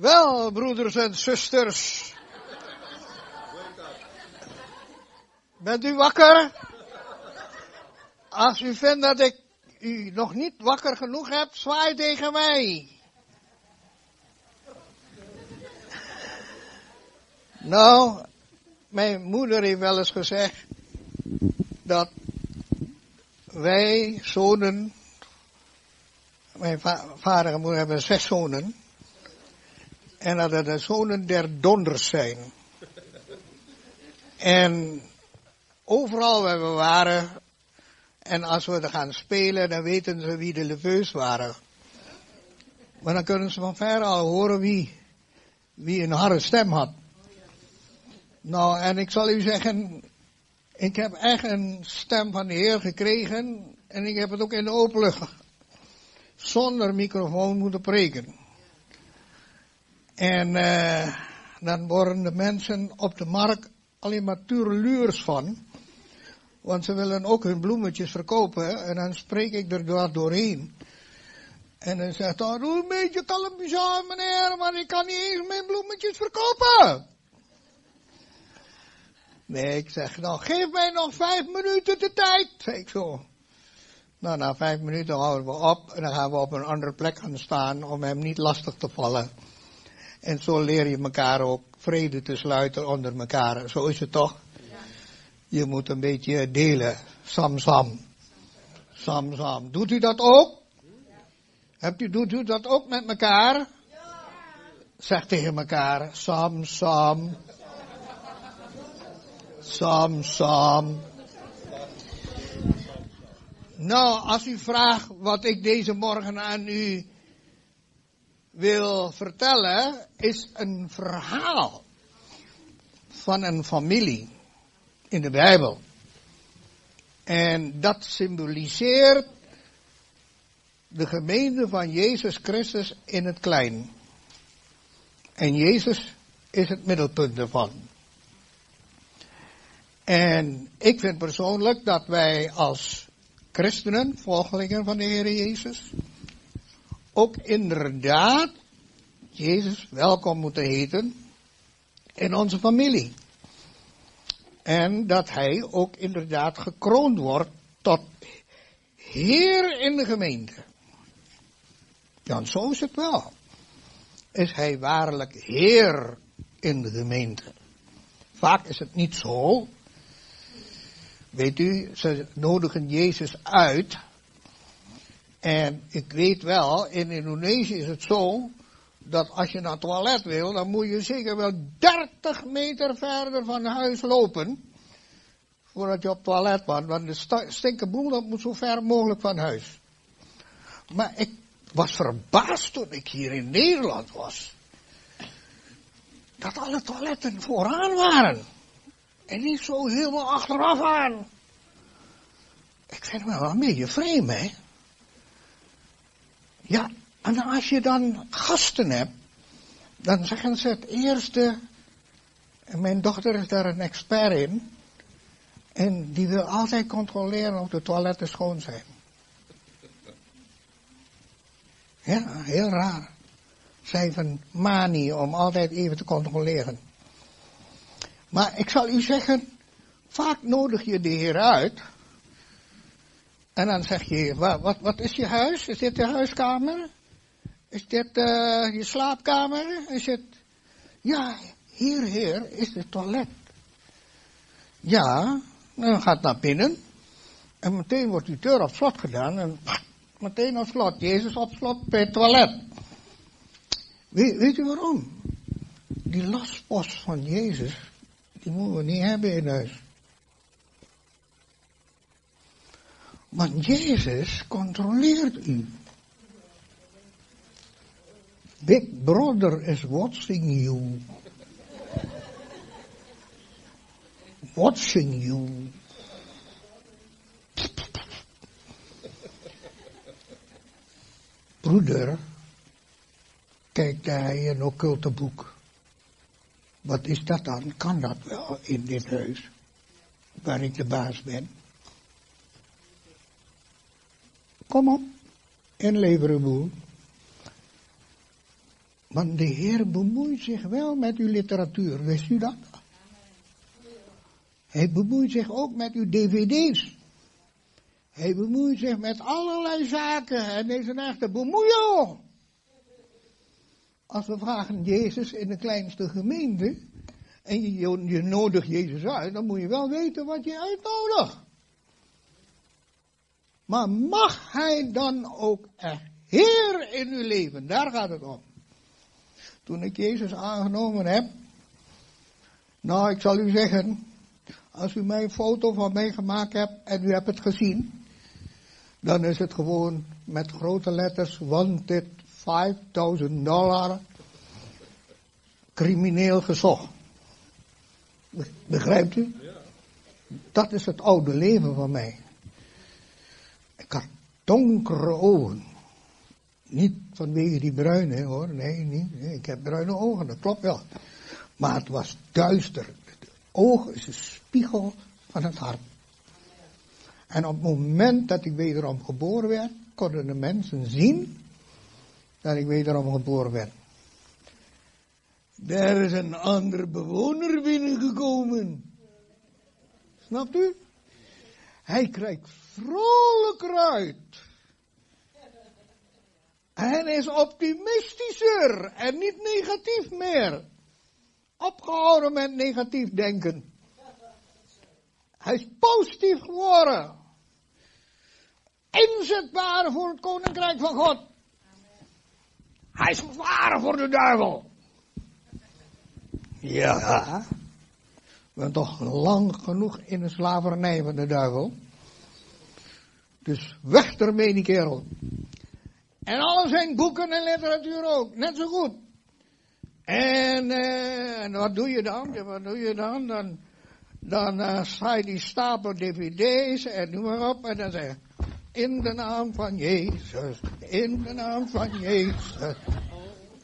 Wel, broeders en zusters. Bent u wakker? Als u vindt dat ik u nog niet wakker genoeg heb, zwaai tegen mij. Nou, mijn moeder heeft wel eens gezegd dat wij zonen, mijn vader en moeder hebben zes zonen, en dat het de zonen der donders zijn. En overal waar we waren, en als we er gaan spelen, dan weten ze wie de leveus waren. Maar dan kunnen ze van ver al horen wie, wie een harde stem had. Nou, en ik zal u zeggen, ik heb echt een stem van de Heer gekregen en ik heb het ook in de open lucht zonder microfoon moeten preken. En uh, dan worden de mensen op de markt alleen maar tureluurs van. Want ze willen ook hun bloemetjes verkopen. En dan spreek ik er doorheen. En dan zegt hij, doe een beetje aan meneer, maar ik kan niet eens mijn bloemetjes verkopen. Nee, ik zeg, nou geef mij nog vijf minuten de tijd, zeg ik zo. Nou, na vijf minuten houden we op en dan gaan we op een andere plek gaan staan om hem niet lastig te vallen. En zo leer je elkaar ook vrede te sluiten onder elkaar. Zo is het toch? Je moet een beetje delen. Sam, sam. Sam, sam. Doet u dat ook? Hebt u, doet u dat ook met elkaar? Zeg tegen elkaar, sam, sam. Sam, sam. Nou, als u vraagt wat ik deze morgen aan u wil vertellen, is een verhaal van een familie in de Bijbel. En dat symboliseert de gemeente van Jezus Christus in het klein. En Jezus is het middelpunt ervan. En ik vind persoonlijk dat wij als christenen, volgelingen van de Heer Jezus, ook inderdaad Jezus welkom moeten heten in onze familie. En dat hij ook inderdaad gekroond wordt tot Heer in de gemeente. Ja, zo is het wel. Is hij waarlijk Heer in de gemeente? Vaak is het niet zo. Weet u, ze nodigen Jezus uit en ik weet wel, in Indonesië is het zo, dat als je naar het toilet wil, dan moet je zeker wel 30 meter verder van huis lopen, voordat je op het toilet bent, want de stinkenboel dat moet zo ver mogelijk van huis. Maar ik was verbaasd toen ik hier in Nederland was, dat alle toiletten vooraan waren. En niet zo helemaal achteraf aan. Ik vind wel een beetje vreemd, hè. Ja, en als je dan gasten hebt, dan zeggen ze het eerste, en mijn dochter is daar een expert in, en die wil altijd controleren of de toiletten schoon zijn. Ja, heel raar. Zij van manie om altijd even te controleren. Maar ik zal u zeggen, vaak nodig je de Heer uit en dan zeg je, wat, wat, wat is je huis? Is dit de huiskamer? Is dit uh, je slaapkamer? Is het... Ja, hier, heer, is het toilet. Ja, dan gaat naar binnen. En meteen wordt die deur op slot gedaan. En meteen op slot. Jezus op slot bij het toilet. Weet, weet u waarom? Die lastpost van Jezus, die moeten we niet hebben in huis. Want Jezus controleert u. Big Brother is watching you. Watching you. Broeder, kijk naar een occulte boek. Wat is dat dan? Kan dat wel in dit huis? Waar ik de baas ben? Kom op, inleveren boel. Want de Heer bemoeit zich wel met uw literatuur, wist u dat? Hij bemoeit zich ook met uw dvd's. Hij bemoeit zich met allerlei zaken en is een echte bemoeier. Als we vragen Jezus in de kleinste gemeente en je, je nodigt Jezus uit, dan moet je wel weten wat je uitnodigt. Maar mag Hij dan ook echt Heer in uw leven? Daar gaat het om. Toen ik Jezus aangenomen heb, nou ik zal u zeggen, als u mij een foto van mij gemaakt hebt en u hebt het gezien, dan is het gewoon met grote letters wanted 5000 dollar crimineel gezocht. Begrijpt u? Dat is het oude leven van mij. Donkere ogen. Niet vanwege die bruine hoor, nee, niet. Nee, ik heb bruine ogen, dat klopt wel. Maar het was duister. Het oog is een spiegel van het hart. En op het moment dat ik wederom geboren werd, konden de mensen zien dat ik wederom geboren werd. Er is een ander bewoner binnengekomen. Snapt u? Hij kijkt vrolijker uit. En is optimistischer en niet negatief meer. Opgehouden met negatief denken. Hij is positief geworden. Inzetbaar voor het koninkrijk van God. Hij is waar voor de duivel. Ja. We zijn toch lang genoeg in de slavernij van de duivel. Dus weg ermee die kerel. En al zijn boeken en literatuur ook, net zo goed. En, en wat doe je dan? Wat doe je dan? Dan, dan uh, sta je die stapel dvd's en noem maar op. En dan zeg je, in de naam van Jezus, in de naam van Jezus,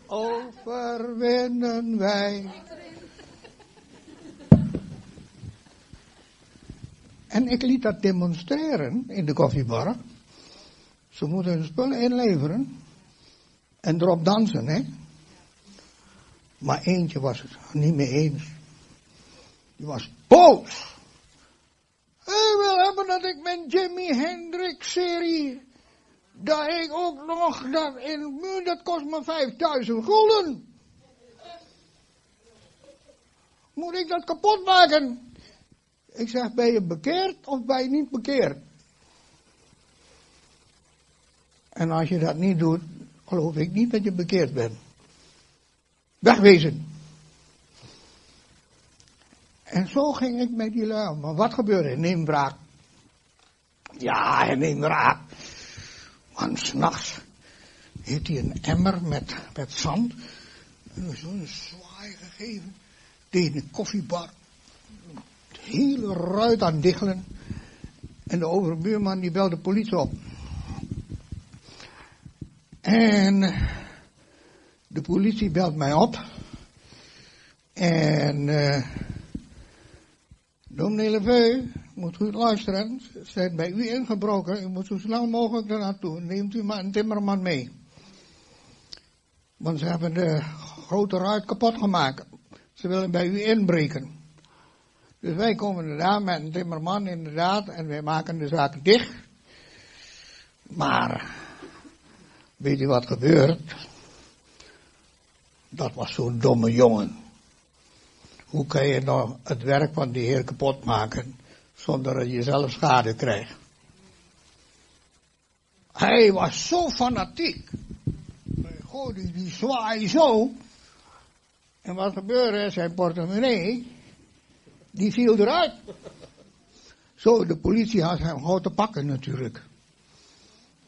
overwinnen wij. En ik liet dat demonstreren in de koffiebar. Ze moeten hun spullen inleveren. En erop dansen, hè. Maar eentje was het niet mee eens. Die was boos. Hij wil hebben dat ik mijn Jimi Hendrix serie, dat ik ook nog, dat, in, dat kost me 5000 gulden. Moet ik dat kapot maken? Ik zeg, ben je bekeerd of ben je niet bekeerd? En als je dat niet doet, geloof ik niet dat je bekeerd bent. Wegwezen. En zo ging ik met die lui. Maar wat gebeurde? Neem wraak. Ja, hij neemt wraak. Want s'nachts heeft hij een emmer met, met zand. Zo'n zwaai gegeven. Tegen een koffiebar. Hele ruit aan diggelen. En de overbuurman die belde de politie op. En de politie belt mij op. En uh, dominee Leveu, moet goed luisteren, ze zijn bij u ingebroken. U moet zo snel mogelijk naartoe. Neemt u maar een timmerman mee. Want ze hebben de grote ruit kapot gemaakt. Ze willen bij u inbreken. Dus wij komen inderdaad met een timmerman inderdaad en wij maken de zaak dicht. Maar Weet je wat gebeurt? Dat was zo'n domme jongen. Hoe kan je nou het werk van die Heer kapot maken zonder dat je zelf schade krijgt? Hij was zo fanatiek. Goh, die, die zwaai zo. En wat gebeurde? Zijn portemonnee, die viel eruit. Zo, de politie had hem gewoon te pakken natuurlijk.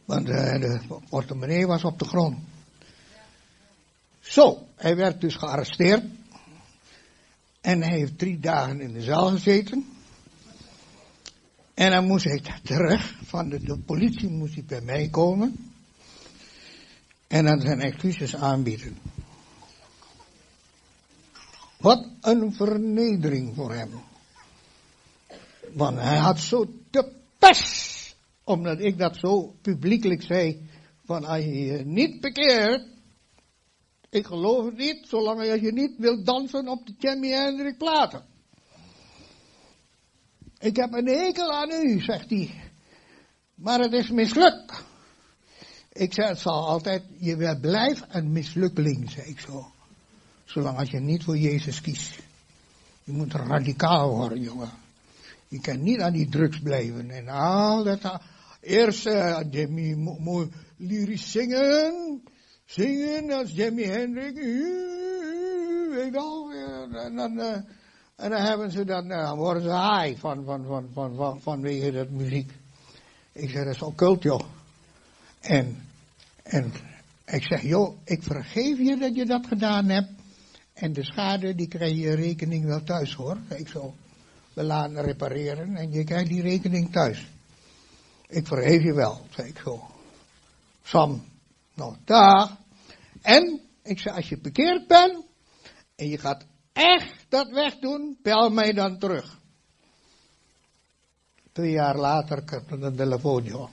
Want uh, de portemonnee was op de grond. Zo, hij werd dus gearresteerd. En hij heeft drie dagen in de zaal gezeten. En dan moest hij terug, van de, de politie moest hij bij mij komen. En dan zijn excuses aanbieden. Wat een vernedering voor hem. Want hij had zo de pest omdat ik dat zo publiekelijk zei, van als je je niet bekeert, Ik geloof het niet, zolang je niet wilt dansen op de Jimi Hendrix platen. Ik heb een hekel aan u, zegt hij. Maar het is mislukt. Ik zeg, het zal altijd, je blijft een mislukkeling, zeg ik zo. Zolang als je niet voor Jezus kiest. Je moet radicaal worden, jongen. Je kan niet aan die drugs blijven. En al dat, eerst uh, Jimmy mooi lyrisch zingen. Zingen als Jimi Hendrix. Weet al. En dan, uh, en dan hebben ze dan, uh, worden ze high van, van, van, van, van, vanwege dat muziek. Ik zeg, dat is occult, joh. En, en ik zeg, joh, ik vergeef je dat je dat gedaan hebt. En de schade, die krijg je rekening wel thuis, hoor. Ik zo, we laten repareren en je krijgt die rekening thuis. Ik vergeef je wel, zei ik zo. Sam, nou, daar. En, ik zei, als je bekeerd bent, en je gaat echt dat wegdoen, bel mij dan terug. Twee jaar later kreeg ik een telefoon,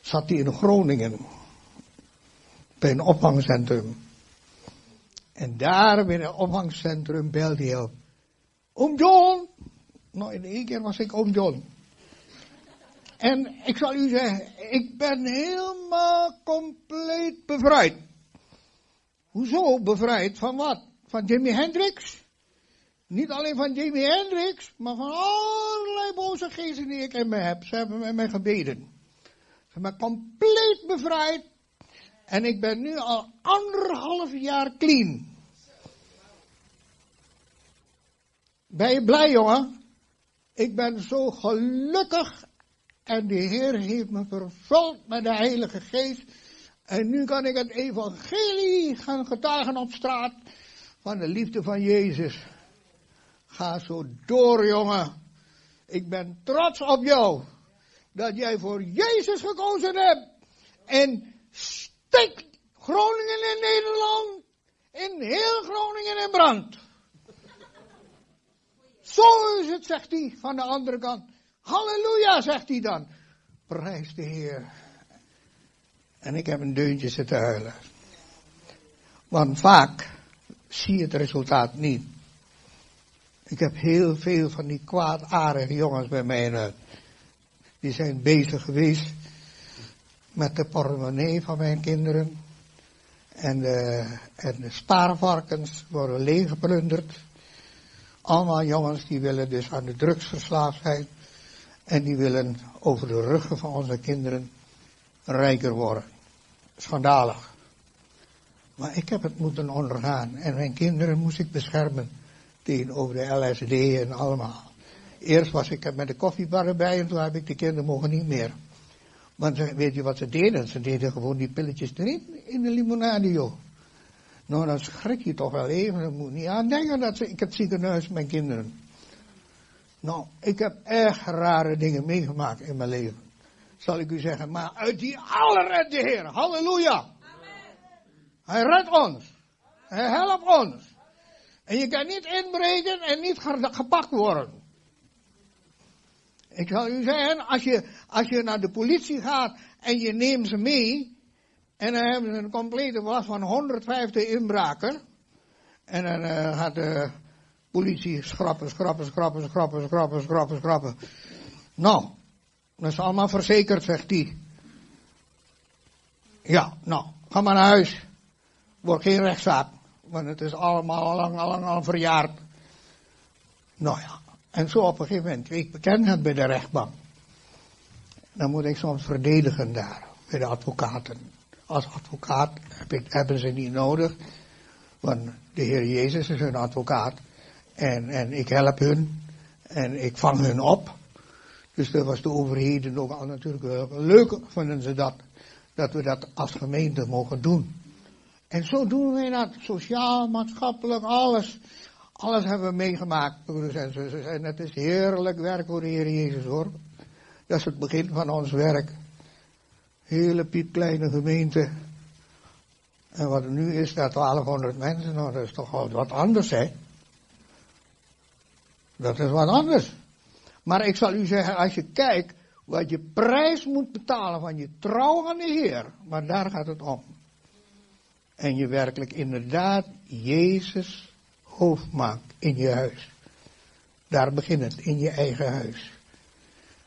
Zat hij in Groningen. Bij een opvangcentrum. En daar bij het opvangcentrum belde hij op. Oom John! Nou, in één keer was ik oom John. En ik zal u zeggen, ik ben helemaal compleet bevrijd. Hoezo bevrijd? Van wat? Van Jimi Hendrix? Niet alleen van Jimi Hendrix, maar van allerlei boze geesten die ik in me heb. Ze hebben met mij gebeden. Ze hebben me compleet bevrijd. En ik ben nu al anderhalf jaar clean. Ben je blij, jongen? Ik ben zo gelukkig. En de Heer heeft me vervuld met de Heilige Geest. En nu kan ik het evangelie gaan getuigen op straat van de liefde van Jezus. Ga zo door, jongen. Ik ben trots op jou. Dat jij voor Jezus gekozen hebt. En stik Groningen in Nederland. In heel Groningen in brand. Zo is het, zegt hij van de andere kant. Halleluja, zegt hij dan. Prijs de Heer. En ik heb een deuntje zitten huilen. Want vaak zie je het resultaat niet. Ik heb heel veel van die kwaadaardige jongens bij mij. Die zijn bezig geweest met de portemonnee van mijn kinderen. En en de spaarvarkens worden leeggeplunderd. Allemaal jongens die willen dus aan de drugs verslaafd zijn. En die willen over de ruggen van onze kinderen rijker worden. Schandalig. Maar ik heb het moeten ondergaan. En mijn kinderen moest ik beschermen. Tegenover de LSD en allemaal. Eerst was ik met de koffiebar erbij en toen heb ik de kinderen mogen niet meer. Want weet je wat ze deden? Ze deden gewoon die pilletjes erin in de limonade, joh. Nou, dan schrik je toch wel even. Dan moet niet aan denken dat ze, ik heb ziekenhuis mijn kinderen. Nou, ik heb echt rare dingen meegemaakt in mijn leven. Zal ik u zeggen. Maar uit die alle redt de Heer. Halleluja. Hij redt ons. Hij helpt ons. En je kan niet inbreken en niet gepakt worden. Ik zal u zeggen, als je, als je naar de politie gaat en je neemt ze mee, en dan hebben ze een complete was van 150 inbraken. En dan uh, gaat de politie schrappen, schrappen, schrappen, schrappen, schrappen, schrappen, schrappen. Nou, dat is allemaal verzekerd, zegt hij. Ja, nou, ga maar naar huis. Wordt geen rechtszaak. Want het is allemaal al lang, al lang al verjaard. Nou ja, en zo op een gegeven moment, ik bekend het bij de rechtbank. Dan moet ik soms verdedigen daar, bij de advocaten als advocaat heb ik, hebben ze niet nodig. Want de Heer Jezus is hun advocaat. En, en ik help hun. En ik vang hun op. Dus dat was de overheden ook al natuurlijk leuk vinden ze dat. Dat we dat als gemeente mogen doen. En zo doen wij dat. Sociaal, maatschappelijk, alles. Alles hebben we meegemaakt, broeders en zusters. En het is heerlijk werk voor de Heer Jezus hoor. Dat is het begin van ons werk. Hele piepkleine gemeente. En wat er nu is, daar 1200 mensen, nou dat is toch wat anders, hè? Dat is wat anders. Maar ik zal u zeggen, als je kijkt wat je prijs moet betalen van je trouw aan de Heer, maar daar gaat het om. En je werkelijk inderdaad Jezus hoofd maakt in je huis. Daar begint het, in je eigen huis.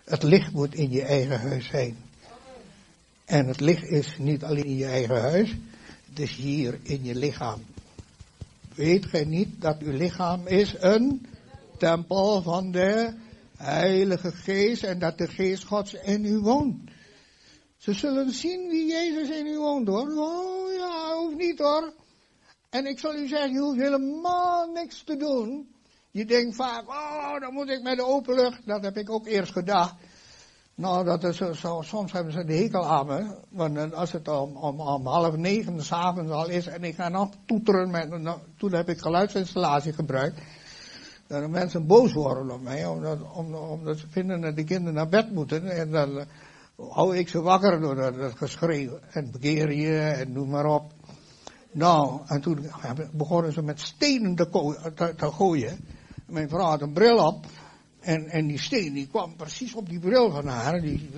Het licht moet in je eigen huis zijn. En het licht is niet alleen in je eigen huis, het is hier in je lichaam. Weet gij niet dat uw lichaam is een tempel van de Heilige Geest en dat de Geest Gods in u woont? Ze zullen zien wie Jezus in u woont hoor. Oh ja, hoeft niet hoor. En ik zal u zeggen, je hoeft helemaal niks te doen. Je denkt vaak, oh, dan moet ik met de open lucht. Dat heb ik ook eerst gedacht. Nou, dat is zo, soms hebben ze de hekel aan me. Want als het om, om, om half negen s'avonds al is en ik ga nog toeteren met, nou, toen heb ik geluidsinstallatie gebruikt. Dat mensen boos worden op mij, omdat, omdat ze vinden dat de kinderen naar bed moeten. En dan uh, hou ik ze wakker door dat, dat geschreeuw. En begeer je en noem maar op. Nou, en toen begonnen ze met stenen te, te, te gooien. Mijn vrouw had een bril op. En, en die steen die kwam precies op die bril van haar. Die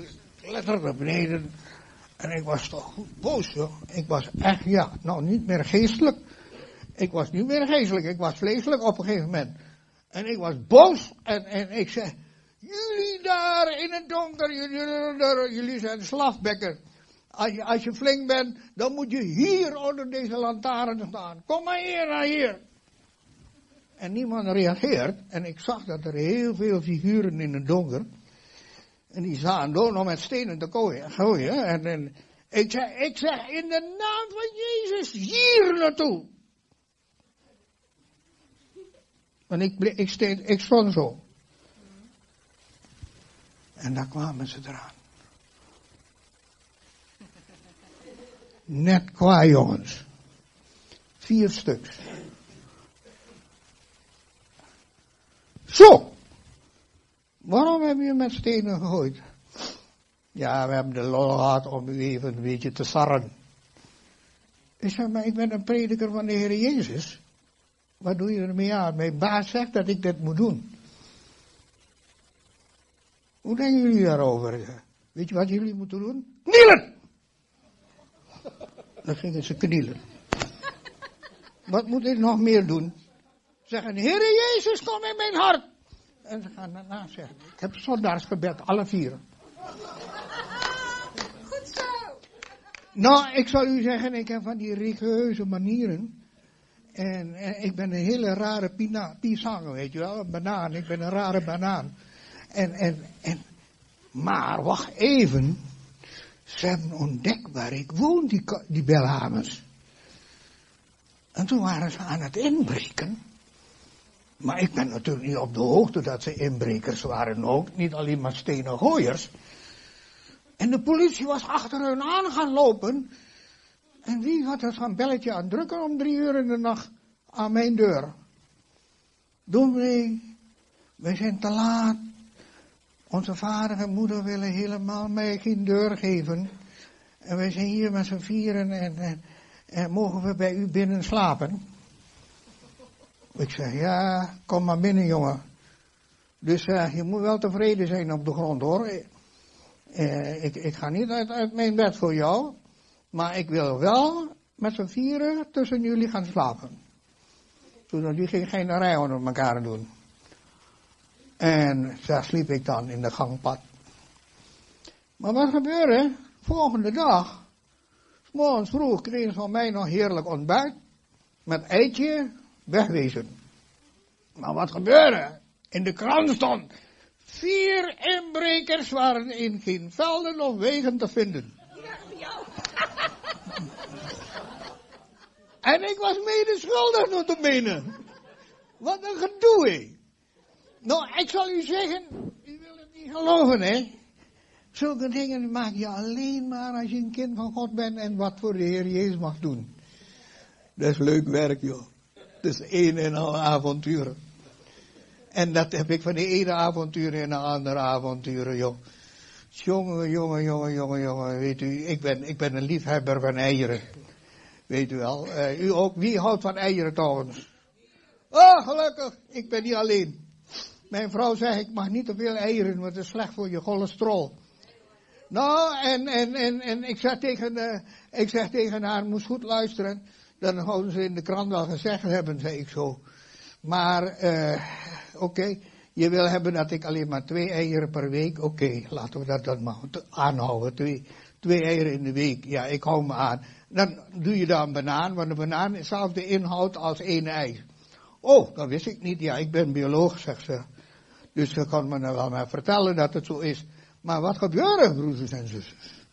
kletterde beneden. En ik was toch boos, joh. Ik was echt, ja, nou niet meer geestelijk. Ik was niet meer geestelijk, ik was vleeselijk op een gegeven moment. En ik was boos en, en ik zei, jullie daar in het donker, jullie, jullie zijn slafbekken. Als je, als je flink bent, dan moet je hier onder deze lantaarn staan. Kom maar hier naar hier. En niemand reageert. En ik zag dat er heel veel figuren in het donker. En die zaten door nog met stenen te gooien. En, en ik, zeg, ik zeg in de naam van Jezus hier naartoe. En ik, ik, steed, ik stond zo. En daar kwamen ze eraan. Net qua jongens. Vier stuks. Zo! Waarom heb je met stenen gegooid? Ja, we hebben de lol gehad om u even een beetje te sarren. Ik zeg, maar ik ben een prediker van de Heer Jezus. Wat doe je ermee aan? Mijn baas zegt dat ik dit moet doen. Hoe denken jullie daarover? Weet je wat jullie moeten doen? Knielen! Dan gingen ze knielen. Wat moet ik nog meer doen? Zeggen, Heere Jezus, kom in mijn hart. En ze gaan daarna zeggen, ik heb zondaarsgebed, alle vier. Goed zo. Nou, ik zal u zeggen, ik heb van die religieuze manieren. En, en, ik ben een hele rare pina, pisanger, weet je wel, een banaan. Ik ben een rare banaan. En, en, en, maar wacht even. Ze hebben ontdekt waar ik woon, die, die Belhamers. En toen waren ze aan het inbreken. Maar ik ben natuurlijk niet op de hoogte dat ze inbrekers waren ook. Niet alleen maar stenen gooiers. En de politie was achter hun aan gaan lopen. En wie had er zo'n belletje aan drukken om drie uur in de nacht aan mijn deur? Dominee, we zijn te laat. Onze vader en moeder willen helemaal mij geen deur geven. En wij zijn hier met z'n vieren en, en, en mogen we bij u binnen slapen? Ik zeg, ja, kom maar binnen jongen. Dus uh, je moet wel tevreden zijn op de grond hoor. Uh, ik, ik ga niet uit, mijn bed voor jou. Maar ik wil wel met z'n vieren tussen jullie gaan slapen. Toen die ging geen rij onder elkaar doen. En daar sliep ik dan in de gangpad. Maar wat gebeurde? Volgende dag, morgens vroeg, kregen ze van mij nog heerlijk ontbijt. Met eitje, wegwezen. Maar wat gebeurde? In de krant stond, vier inbrekers waren in geen velden of wegen te vinden. en ik was mede schuldig door te menen. Wat een gedoe. Nou, ik zal u zeggen, u wil het niet geloven, hè. Zulke dingen maak je alleen maar als je een kind van God bent en wat voor de Heer Jezus mag doen. Dat is leuk werk, joh. Is een en al avonturen. En dat heb ik van de ene avontuur in de andere avonturen, joh. Jongen, jongen, jongen, jongen, jongen, weet u, ik ben, ik ben een liefhebber van eieren. Weet u wel. Uh, u ook, wie houdt van eieren trouwens? Oh, gelukkig, ik ben niet alleen. Mijn vrouw zegt, ik mag niet te veel eieren, want het is slecht voor je cholesterol. Nou, en, en, en, en ik zeg tegen, uh, ik zeg tegen haar, moest goed luisteren. Dan houden ze in de krant wel gezegd hebben, zei ik zo. Maar, eh, oké, je wil hebben dat ik alleen maar twee eieren per week. Oké, laten we dat dan maar aanhouden. Twee, twee eieren in de week. Ja, ik hou me aan. Dan doe je daar een banaan, want een banaan is dezelfde inhoud als één ei. Oh, dat wist ik niet. Ja, ik ben bioloog, zegt ze. Dus ze kan me nou wel maar vertellen dat het zo is. Maar wat gebeurde, broeders en zusters?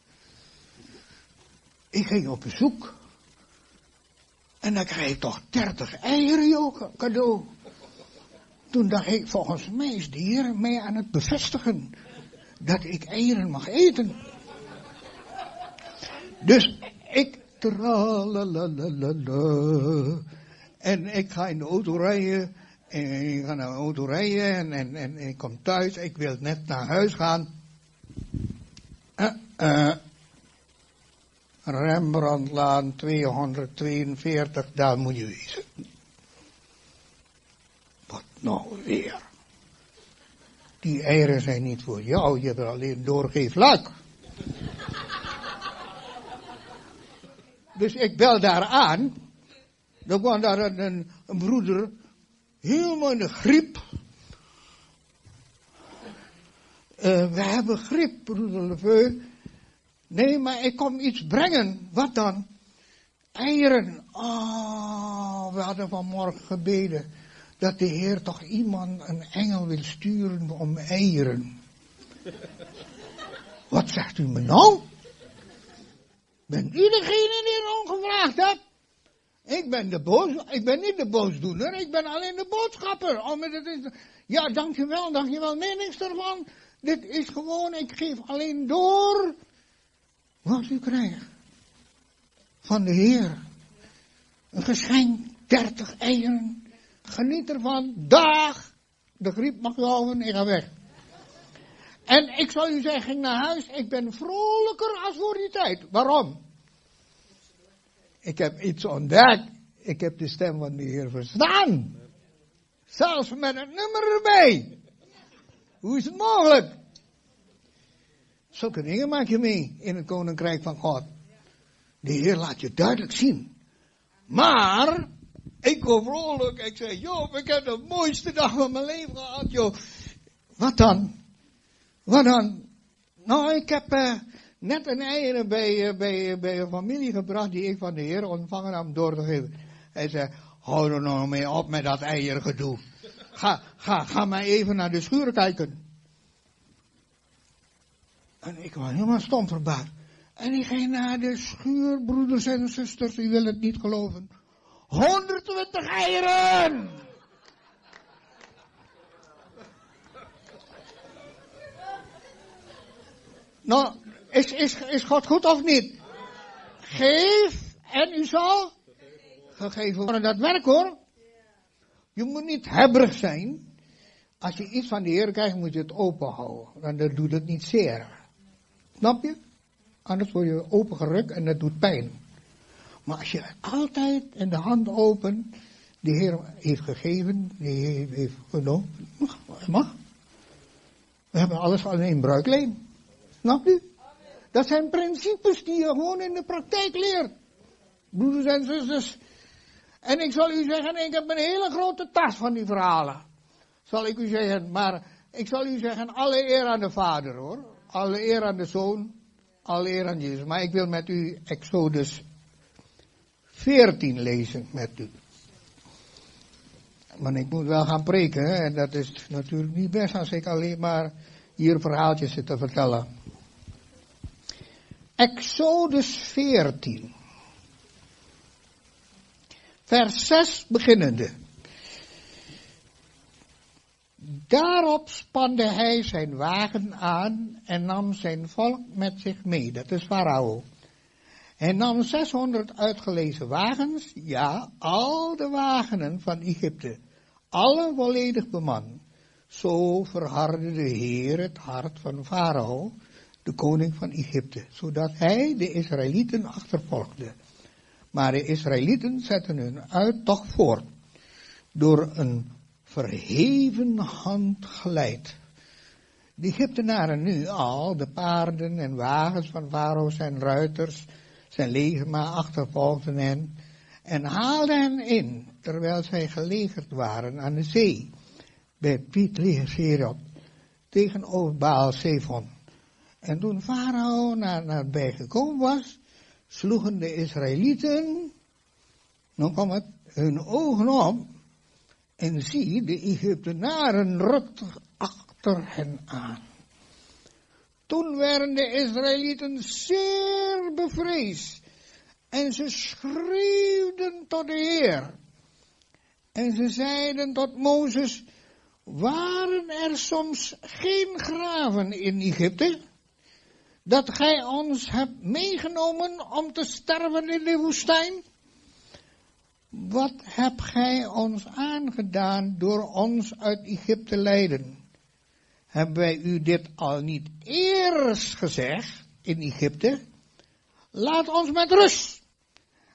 Ik ging op bezoek. En dan krijg ik toch 30 eieren joh, cadeau. Toen dacht ik, volgens mij is de Heer mij aan het bevestigen dat ik eieren mag eten. Dus ik. En ik ga in de auto rijden. En ik ga naar de auto rijden en, en, ik kom thuis. Ik wil net naar huis gaan. Uh, Rembrandtlaan 242, daar moet je wezen. Wat nou weer? Die eieren zijn niet voor jou, je hebt er alleen doorgeefluik. dus ik bel daar aan. Dan kwam daar een, broeder, helemaal in de griep. Uh, we hebben griep, broeder Lefeu. Nee, maar ik kom iets brengen. Wat dan? Eieren. Oh, we hadden vanmorgen gebeden dat de Heer toch iemand, een engel wil sturen om eieren. Wat zegt u me nou? Ben u degene die het ongevraagd hebt? Ik ben, de boos, ik ben niet de boosdoener, ik ben alleen de boodschapper. Met het ja, dankjewel, dankjewel. Nee, niks ervan. Dit is gewoon, ik geef alleen door wat u krijgt van de Heer. Een geschenk, dertig eieren. Geniet ervan, dag. De griep mag houden, ik ga weg. En ik zal u zeggen, ging naar huis, ik ben vrolijker als voor die tijd. Waarom? Ik heb iets ontdekt. Ik heb de stem van de Heer verstaan. Zelfs met het nummer erbij. Hoe is het mogelijk? Zulke dingen maak je mee in het koninkrijk van God. De Heer laat je duidelijk zien. Maar, ik kom vrolijk. Ik zeg, joh, ik heb de mooiste dag van mijn leven gehad, joh. Wat dan? Wat dan? Nou, ik heb uh, net een eieren bij, uh, bij, bij een familie gebracht die ik van de Heer ontvangen heb door te geven. Hij zei, hou er nou mee op met dat eiergedoe. Ga, ga, ga maar even naar de schuur kijken. En ik was helemaal stom verbaasd. En ik ging naar de schuur, broeders en zusters, u wil het niet geloven. 120 eieren! Nou, is, is, is God goed of niet? Geef en u zal gegeven worden. Dat werkt hoor. Je moet niet hebberig zijn. Als je iets van de Heer krijgt, moet je het open houden. Dan doet het niet zeer. Snap je? Anders word je opengerukt en dat doet pijn. Maar als je altijd in de hand open, de Heer heeft gegeven, de Heer heeft genomen, mag. We hebben alles alleen bruikleen. Snap je? Dat zijn principes die je gewoon in de praktijk leert. Broeders en zusters. En ik zal u zeggen, ik heb een hele grote tas van die verhalen. Zal ik u zeggen, maar ik zal u zeggen, alle eer aan de Vader hoor. Alle eer aan de Zoon, alle eer aan Jezus. Maar ik wil met u Exodus 14 lezen met u. Maar ik moet wel gaan preken, hè? en dat is natuurlijk niet best als ik alleen maar hier verhaaltjes zit te vertellen. Exodus 14. Vers 6 beginnende. Daarop spande hij zijn wagen aan en nam zijn volk met zich mee. Dat is Farao. Hij nam 600 uitgelezen wagens, ja, al de wagenen van Egypte, alle volledig beman. Zo verhardde de Heer het hart van Farao, de koning van Egypte, zodat hij de Israëlieten achtervolgde. Maar de Israëlieten zetten hun uittocht voort door een verheven hand geleid. De Egyptenaren nu al, de paarden en wagens van Farao, zijn ruiters, zijn legermaar achtervolgden hen. en haalde hen in, terwijl zij gelegerd waren aan de zee, bij Piet Serot, tegenover Baal Zephon. En toen Farao naar, nabij gekomen was, sloegen de Israëlieten, nog kwam het, hun ogen op, en zie, de Egyptenaren rukten achter hen aan. Toen werden de Israëlieten zeer bevreesd en ze schreeuwden tot de Heer. En ze zeiden tot Mozes, waren er soms geen graven in Egypte? Dat gij ons hebt meegenomen om te sterven in de woestijn? Wat hebt gij ons aangedaan door ons uit Egypte leiden? Hebben wij u dit al niet eerst gezegd in Egypte? Laat ons met rust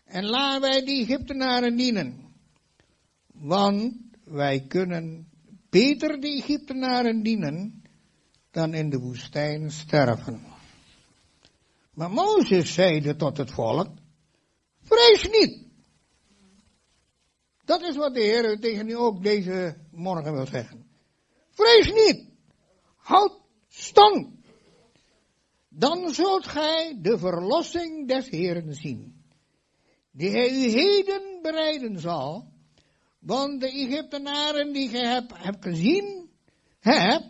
en laten wij die Egyptenaren dienen. Want wij kunnen beter de Egyptenaren dienen dan in de woestijn sterven. Maar Mozes zeide tot het volk, vrees niet. Dat is wat de Heer tegen u ook deze morgen wil zeggen. Vrees niet. Houd stand. Dan zult gij de verlossing des Heeren zien. Die hij u heden bereiden zal. Want de Egyptenaren die gij hebt, hebt gezien, hebt,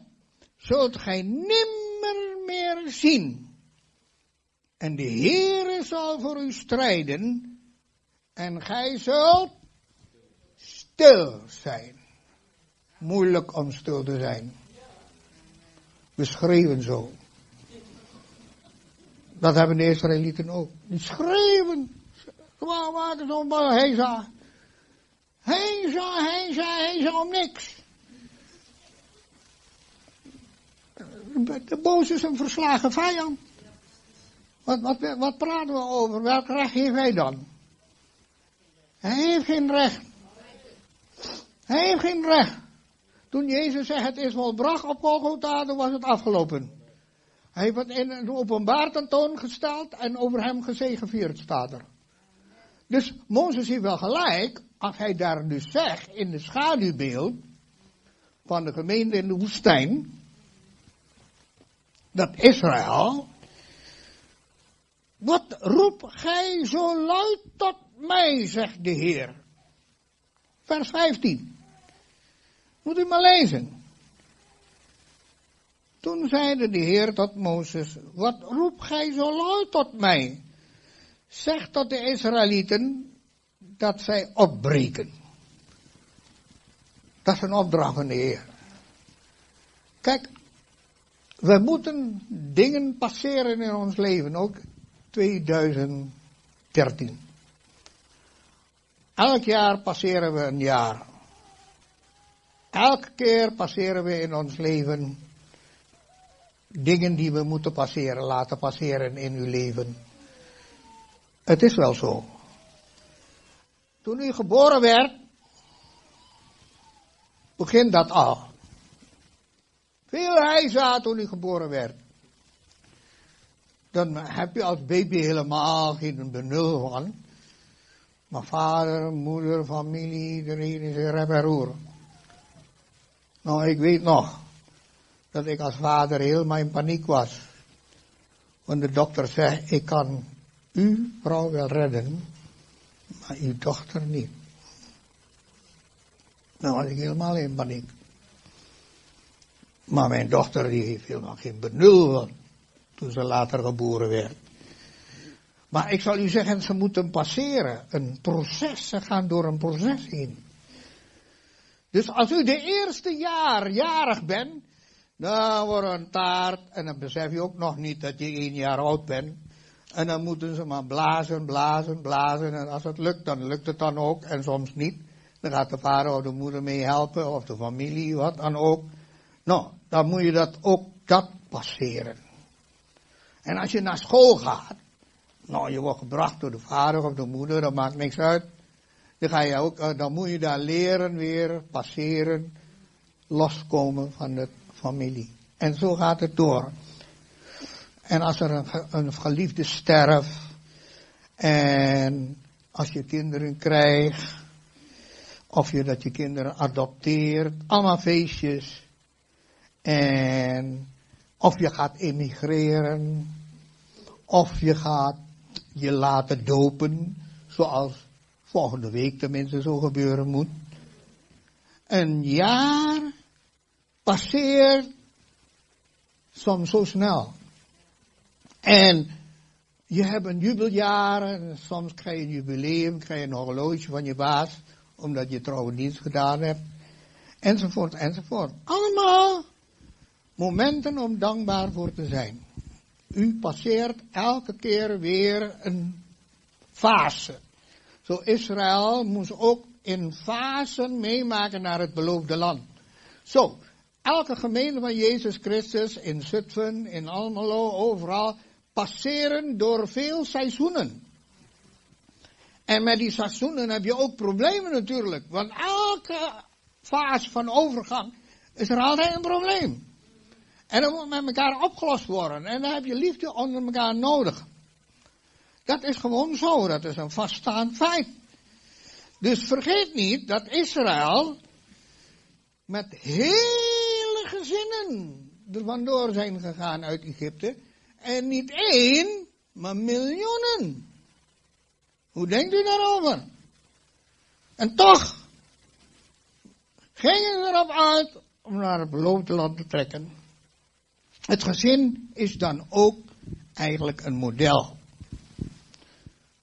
zult gij nimmer meer zien. En de Heere zal voor u strijden. En gij zult stil zijn. Moeilijk om stil te zijn. We schreeuwen zo. Dat hebben de Israëlieten ook. Die schreeuwen. Waar maken zo'n heisa. Heisa, heisa, heisa om niks. De boos is een verslagen vijand. Wat, wat, wat praten we over? Welk recht heeft hij dan? Hij heeft geen recht. Hij heeft geen recht. Toen Jezus zei het is volbracht op Golgotha, dan was het afgelopen. Hij heeft het in een openbaar tentoongesteld en over hem gezegevierd staat er. Dus Mozes heeft wel gelijk, als hij daar dus zegt, in de schaduwbeeld van de gemeente in de woestijn, dat Israël, wat roep gij zo luid tot mij, zegt de Heer. Vers 15. Moet u maar lezen. Toen zeide de Heer tot Mozes, wat roep gij zo luid tot mij? Zeg tot de Israëlieten dat zij opbreken. Dat is een opdracht van de Heer. Kijk, we moeten dingen passeren in ons leven, ook 2013. Elk jaar passeren we een jaar. Elke keer passeren we in ons leven dingen die we moeten passeren, laten passeren in uw leven. Het is wel zo. Toen u geboren werd, begint dat al. Veel heisa toen u geboren werd. Dan heb je als baby helemaal geen benul van. Maar vader, moeder, familie, iedereen is er en roer. Nou, ik weet nog dat ik als vader helemaal in paniek was. Want de dokter zei, ik kan uw vrouw wel redden, maar uw dochter niet. Nou was ik helemaal in paniek. Maar mijn dochter die heeft helemaal geen benul toen ze later geboren werd. Maar ik zal u zeggen, ze moeten passeren. Een proces, ze gaan door een proces heen. Dus als u de eerste jaar jarig bent, dan wordt een taart en dan besef je ook nog niet dat je één jaar oud bent. En dan moeten ze maar blazen, blazen, blazen. En als het lukt, dan lukt het dan ook. En soms niet. Dan gaat de vader of de moeder mee helpen, of de familie, wat dan ook. Nou, dan moet je dat ook, dat passeren. En als je naar school gaat, nou, je wordt gebracht door de vader of de moeder, dat maakt niks uit. Dan, ga je ook, eh, dan moet je daar leren weer, passeren, loskomen van de familie. En zo gaat het door. En als er een, een geliefde sterft, en als je kinderen krijgt, of je dat je kinderen adopteert, allemaal feestjes. En of je gaat emigreren, of je gaat je laten dopen, zoals volgende week tenminste zo gebeuren moet. Een jaar passeert soms zo snel. En je hebt een jubeljaar, soms krijg je een jubileum, krijg je een horloge van je baas, omdat je trouwe dienst gedaan hebt, enzovoort, enzovoort. Allemaal momenten om dankbaar voor te zijn. U passeert elke keer weer een fase. Zo Israël moest ook in fasen meemaken naar het beloofde land. Zo, elke gemeente van Jezus Christus in Zutphen, in Almelo, overal, passeren door veel seizoenen. En met die seizoenen heb je ook problemen natuurlijk. Want elke fase van overgang is er altijd een probleem. En dat moet met elkaar opgelost worden. En dan heb je liefde onder elkaar nodig. Dat is gewoon zo. Dat is een vaststaand feit. Dus vergeet niet dat Israël met hele gezinnen er vandoor zijn gegaan uit Egypte. En niet één, maar miljoenen. Hoe denkt u daarover? En toch gingen ze erop uit om naar het beloofde land te trekken. Het gezin is dan ook eigenlijk een model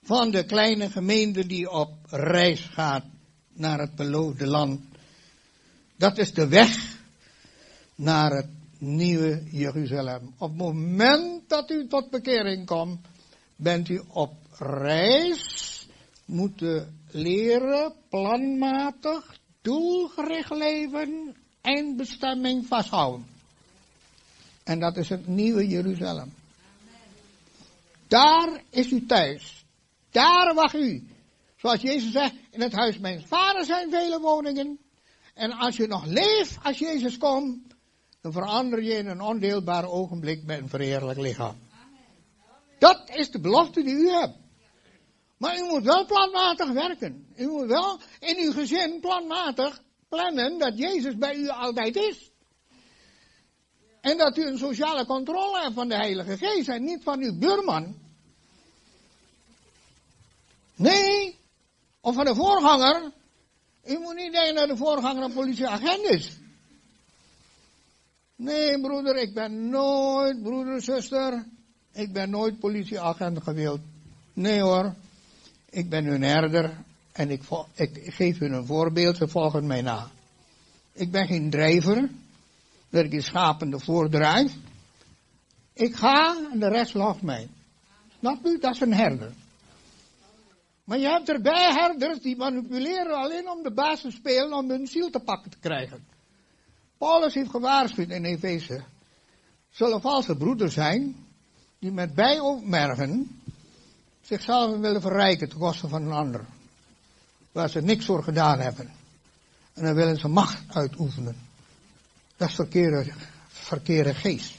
van de kleine gemeente die op reis gaat naar het beloofde land. Dat is de weg naar het nieuwe Jeruzalem. Op het moment dat u tot bekering komt, bent u op reis, moeten leren, planmatig, doelgericht leven, eindbestemming vasthouden. En dat is het nieuwe Jeruzalem. Daar is u thuis. Daar wacht u. Zoals Jezus zegt, in het huis mijn vader zijn vele woningen. En als je nog leeft, als Jezus komt, dan verander je in een ondeelbaar ogenblik met een verheerlijk lichaam. Dat is de belofte die u hebt. Maar u moet wel planmatig werken. U moet wel in uw gezin planmatig plannen dat Jezus bij u altijd is. En dat u een sociale controle hebt van de Heilige Geest en niet van uw buurman. Nee, of van de voorganger. U moet niet denken dat de voorganger een politieagent is. Nee, broeder, ik ben nooit, broeder, zuster, ik ben nooit politieagent gewild. Nee hoor, ik ben hun herder en ik, geef hun een voorbeeld, ze volgen mij na. Ik ben geen drijver, dat ik die schapen ervoor drijf. Ik ga en de rest loopt mij. U? Dat is een herder. Maar je hebt erbij herders die manipuleren alleen om de baas te spelen om hun ziel te pakken te krijgen. Paulus heeft gewaarschuwd in Efeze. Zullen valse broeders zijn die met bijopmerken zichzelf willen verrijken ten koste van een ander. Waar ze niks voor gedaan hebben. En dan willen ze macht uitoefenen. Dat is verkeerde, verkeerde geest.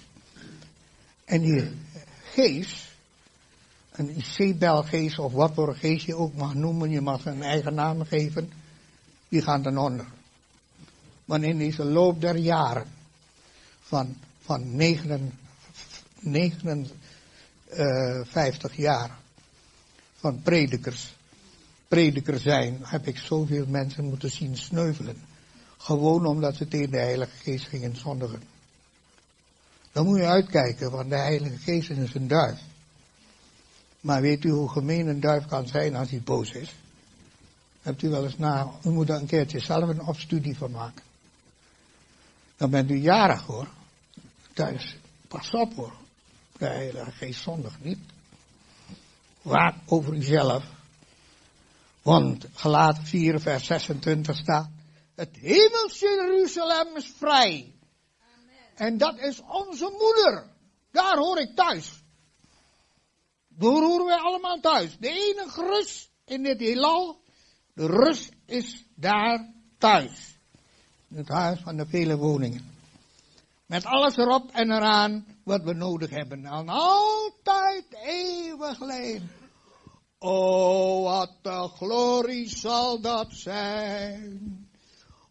En die geest, een IC-belgeest of wat voor geest je ook mag noemen, je mag een eigen naam geven, die gaan dan onder. Want in deze loop der jaren, van, van 59 uh, jaar, van predikers, prediker zijn, heb ik zoveel mensen moeten zien sneuvelen. Gewoon omdat ze tegen de Heilige Geest gingen zondigen. Dan moet je uitkijken, want de Heilige Geest is een duif. Maar weet u hoe gemeen een duif kan zijn als hij boos is? Hebt u wel eens na, u moet daar een keertje zelf een opstudie van maken. Dan bent u jarig hoor. Thuis, pas op hoor. Heilige Geest zondig niet. Waak over uzelf. Want gelaten 4 vers 26 staat. Het hemelse Jeruzalem is vrij. Amen. En dat is onze moeder. Daar hoor ik thuis. Horen wij allemaal thuis. De enige rust in dit heelal, de rust is daar thuis. In het huis van de vele woningen. Met alles erop en eraan wat we nodig hebben. En altijd eeuwig leven. Oh, wat een glorie zal dat zijn.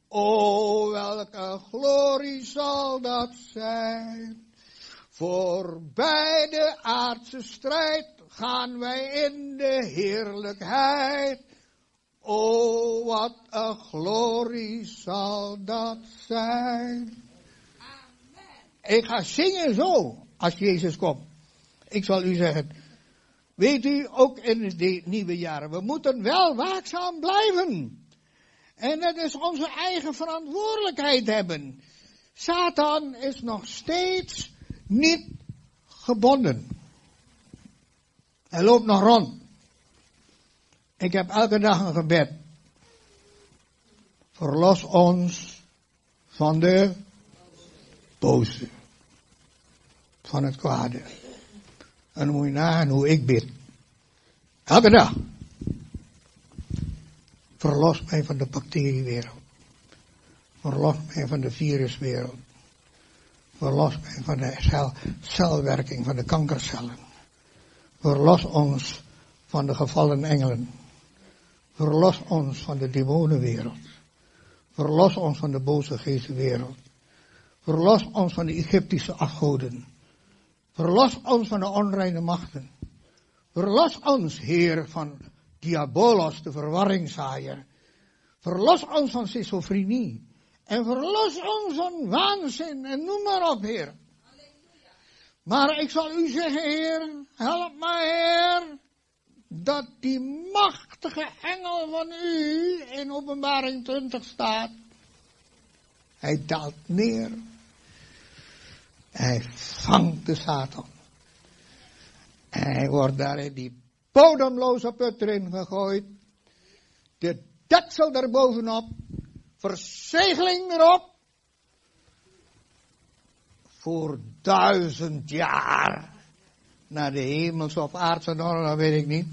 Oh, welke glorie zal dat zijn. Voorbij de aardse strijd gaan wij in de heerlijkheid. Oh, wat een glorie zal dat zijn. Amen. Ik ga zingen zo, als Jezus komt. Ik zal u zeggen, weet u, ook in de nieuwe jaren, we moeten wel waakzaam blijven. En het is onze eigen verantwoordelijkheid hebben. Satan is nog steeds niet gebonden. Hij loopt nog rond. Ik heb elke dag een gebed. Verlos ons van de boze. Van het kwade. En dan moet je nagaan hoe ik bid. Elke dag. Verlos mij van de bacteriewereld. Verlos mij van de viruswereld. Verlos mij van de cel, celwerking van de kankercellen. Verlos ons van de gevallen engelen. Verlos ons van de demonenwereld. Verlos ons van de boze geestenwereld. Verlos ons van de Egyptische afgoden. Verlos ons van de onreine machten. Verlos ons, Heer, van diabolos, de verwarringzaaier. Verlos ons van schizofrenie. En verlos ons van waanzin. En noem maar op, Heer. Maar ik zal u zeggen, Heer, help mij, Heer, dat die machtige engel van u in openbaring 20 staat. Hij daalt neer. Hij vangt de Satan. En hij wordt daar in die bodemloze put erin gegooid. De deksel erbovenop. Verzegeling erop. Voor duizend jaar. Naar de hemels of aardse normen, weet ik niet.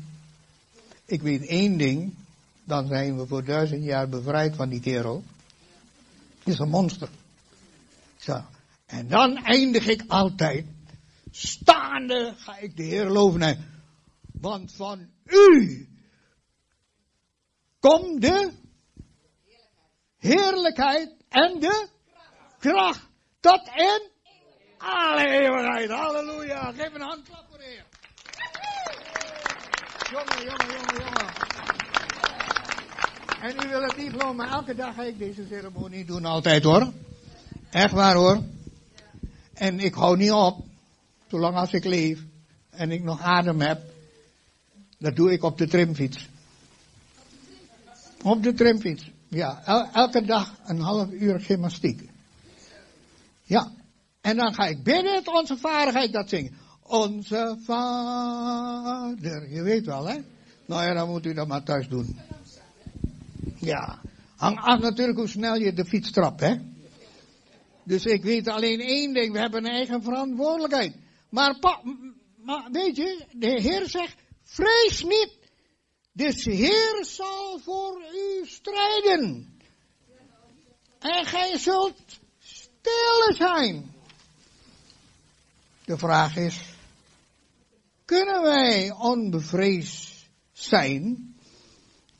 Ik weet één ding. Dan zijn we voor duizend jaar bevrijd van die kerel. Is een monster. Zo. En dan eindig ik altijd. Staande ga ik de Heer loven. Want van u komt de heerlijkheid en de kracht. Tot in alle eeuwigheid. Halleluja. Geef een handklap voor de Heer. Jongen, jongen, jongen, jongen. En u wil het niet geloven, maar elke dag ga ik deze ceremonie doen, altijd hoor. Echt waar hoor. En ik hou niet op, zolang als ik leef en ik nog adem heb. Dat doe ik op de trimfiets. Op de trimfiets. Ja, elke dag een half uur gymnastiek. Ja. En dan ga ik binnen het onze vaardigheid dat zingen. Onze vader. Je weet wel, hè? Nou ja, dan moet u dat maar thuis doen. Ja. Hang af natuurlijk hoe snel je de fiets trapt, hè? Dus ik weet alleen één ding. We hebben een eigen verantwoordelijkheid. Maar, maar weet je, de Heer zegt, vrees niet. De Heer zal voor u strijden. En gij zult stil zijn. De vraag is, kunnen wij onbevreesd zijn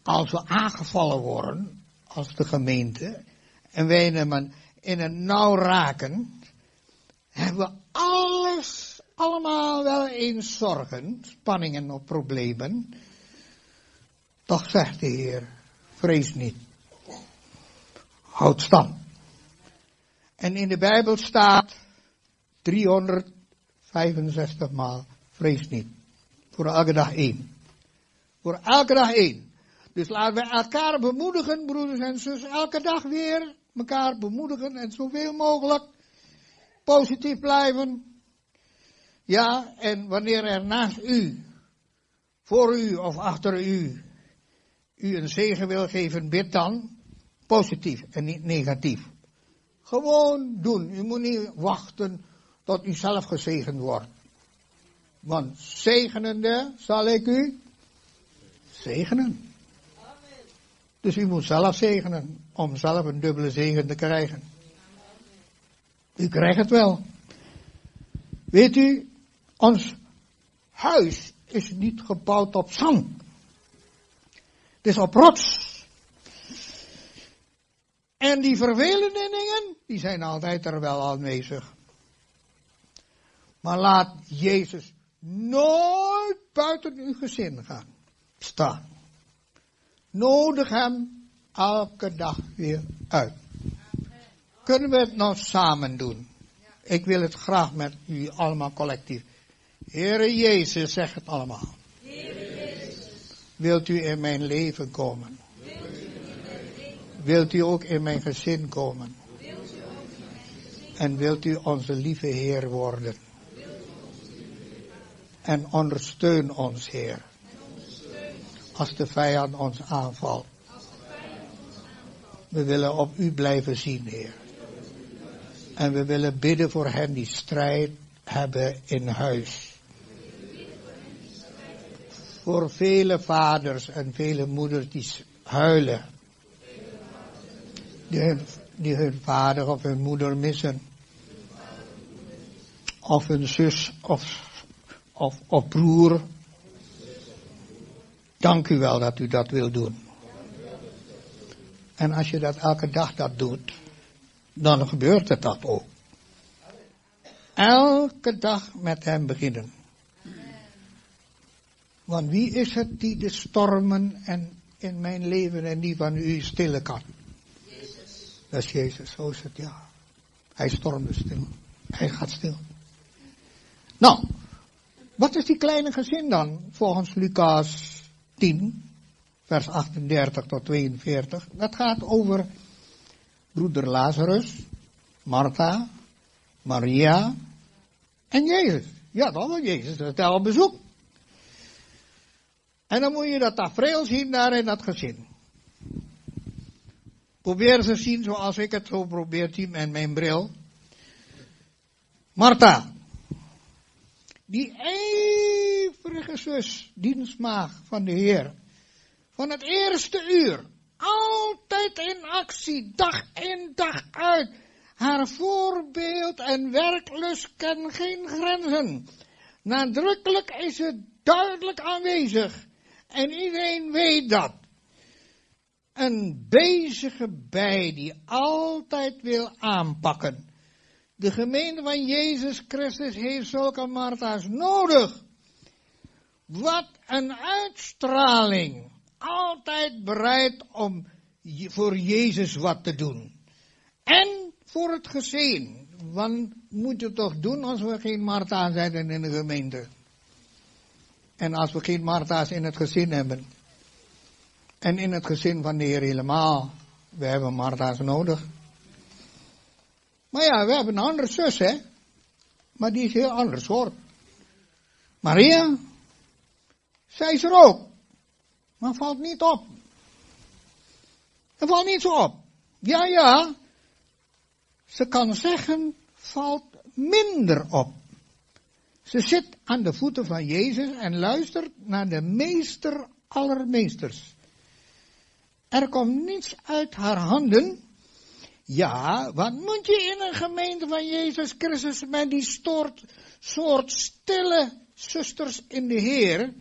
als we aangevallen worden als de gemeente en wij in een nauw raken, hebben we alles allemaal wel eens zorgen, spanningen of problemen. Toch zegt de Heer, vrees niet. Houd stand. En in de Bijbel staat 365 maal, vrees niet. Voor elke dag één. Voor elke dag één. Dus laten we elkaar bemoedigen, broeders en zussen, elke dag weer elkaar bemoedigen en zoveel mogelijk positief blijven. Ja, en wanneer er naast u, voor u of achter u, u een zegen wil geven, bid dan positief en niet negatief. Gewoon doen. U moet niet wachten tot u zelf gezegend wordt. Want zegenende zal ik u zegenen. Dus u moet zelf zegenen om zelf een dubbele zegen te krijgen. U krijgt het wel. Weet u, ons huis is niet gebouwd op zand. Dus op rots. En die vervelende dingen, die zijn altijd er wel aanwezig. Maar laat Jezus nooit buiten uw gezin gaan staan. Nodig hem elke dag weer uit. Kunnen we het nou samen doen? Ik wil het graag met u allemaal collectief. Heere Jezus, zeg het allemaal. Wilt u in mijn leven komen? Wilt u ook in mijn gezin komen? En wilt u onze lieve Heer worden? En ondersteun ons, Heer. Als de vijand ons aanvalt. We willen op u blijven zien, Heer. En we willen bidden voor hen die strijd hebben in huis. Voor vele vaders en vele moeders die huilen. Die hun, vader of hun moeder missen. Of hun zus of of, of broer. Dank u wel dat u dat wil doen. En als je dat elke dag dat doet, dan gebeurt het dat ook. Elke dag met hem beginnen. Want wie is het die de stormen en in mijn leven en die van u stillen kan? Jezus. Dat is Jezus, zo is het, ja. Hij stormde stil. Hij gaat stil. Nou, wat is die kleine gezin dan, volgens Lucas 10, vers 38 tot 42? Dat gaat over broeder Lazarus, Martha, Maria en Jezus. Ja, toch, want Jezus is al op bezoek. En dan moet je dat tafereel zien daar in dat gezin. Probeer ze zien zoals ik het zo probeer zien met mijn bril. Martha, die ijverige zus, dienstmaag van de Heer, van het eerste uur, altijd in actie, dag in dag uit. Haar voorbeeld en werklust kennen geen grenzen. Nadrukkelijk is het duidelijk aanwezig. En iedereen weet dat. Een bezige bij die altijd wil aanpakken. De gemeente van Jezus Christus heeft zulke Martha's nodig. Wat een uitstraling. Altijd bereid om voor Jezus wat te doen. En voor het gezin. Want moet je toch doen als we geen Martha's zijn in de gemeente. En als we geen Martha's in het gezin hebben. En in het gezin van de Heer helemaal. We hebben Martha's nodig. Maar ja, we hebben een andere zus, hè. Maar die is heel anders, hoor. Maria, zij is er ook. Maar valt niet op. Het valt niet zo op. Ja, ja. Ze kan zeggen, valt minder op. Ze zit aan de voeten van Jezus en luistert naar de meester aller meesters. Er komt niets uit haar handen ja, wat moet je in een gemeente van Jezus Christus met die soort, soort stille zusters in de Heer,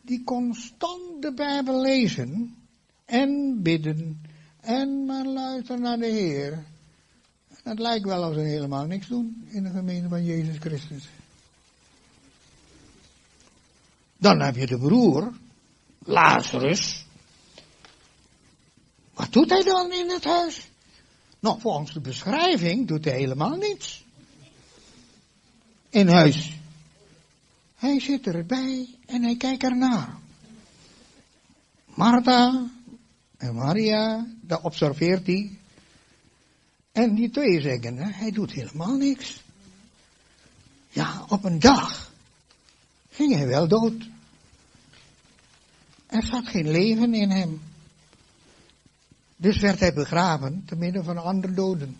die constant de Bijbel lezen en bidden en maar luisteren naar de Heer. Het lijkt wel als ze helemaal niks doen in de gemeente van Jezus Christus. Dan heb je de broer, Lazarus, wat doet hij dan in het huis? Nou, volgens de beschrijving doet hij helemaal niets. In huis. Hij zit erbij en hij kijkt ernaar. Martha en Maria, dat observeert hij. En die twee zeggen, hij doet helemaal niks. Ja, op een dag ging hij wel dood. Er zat geen leven in hem. Dus werd hij begraven te midden van andere doden.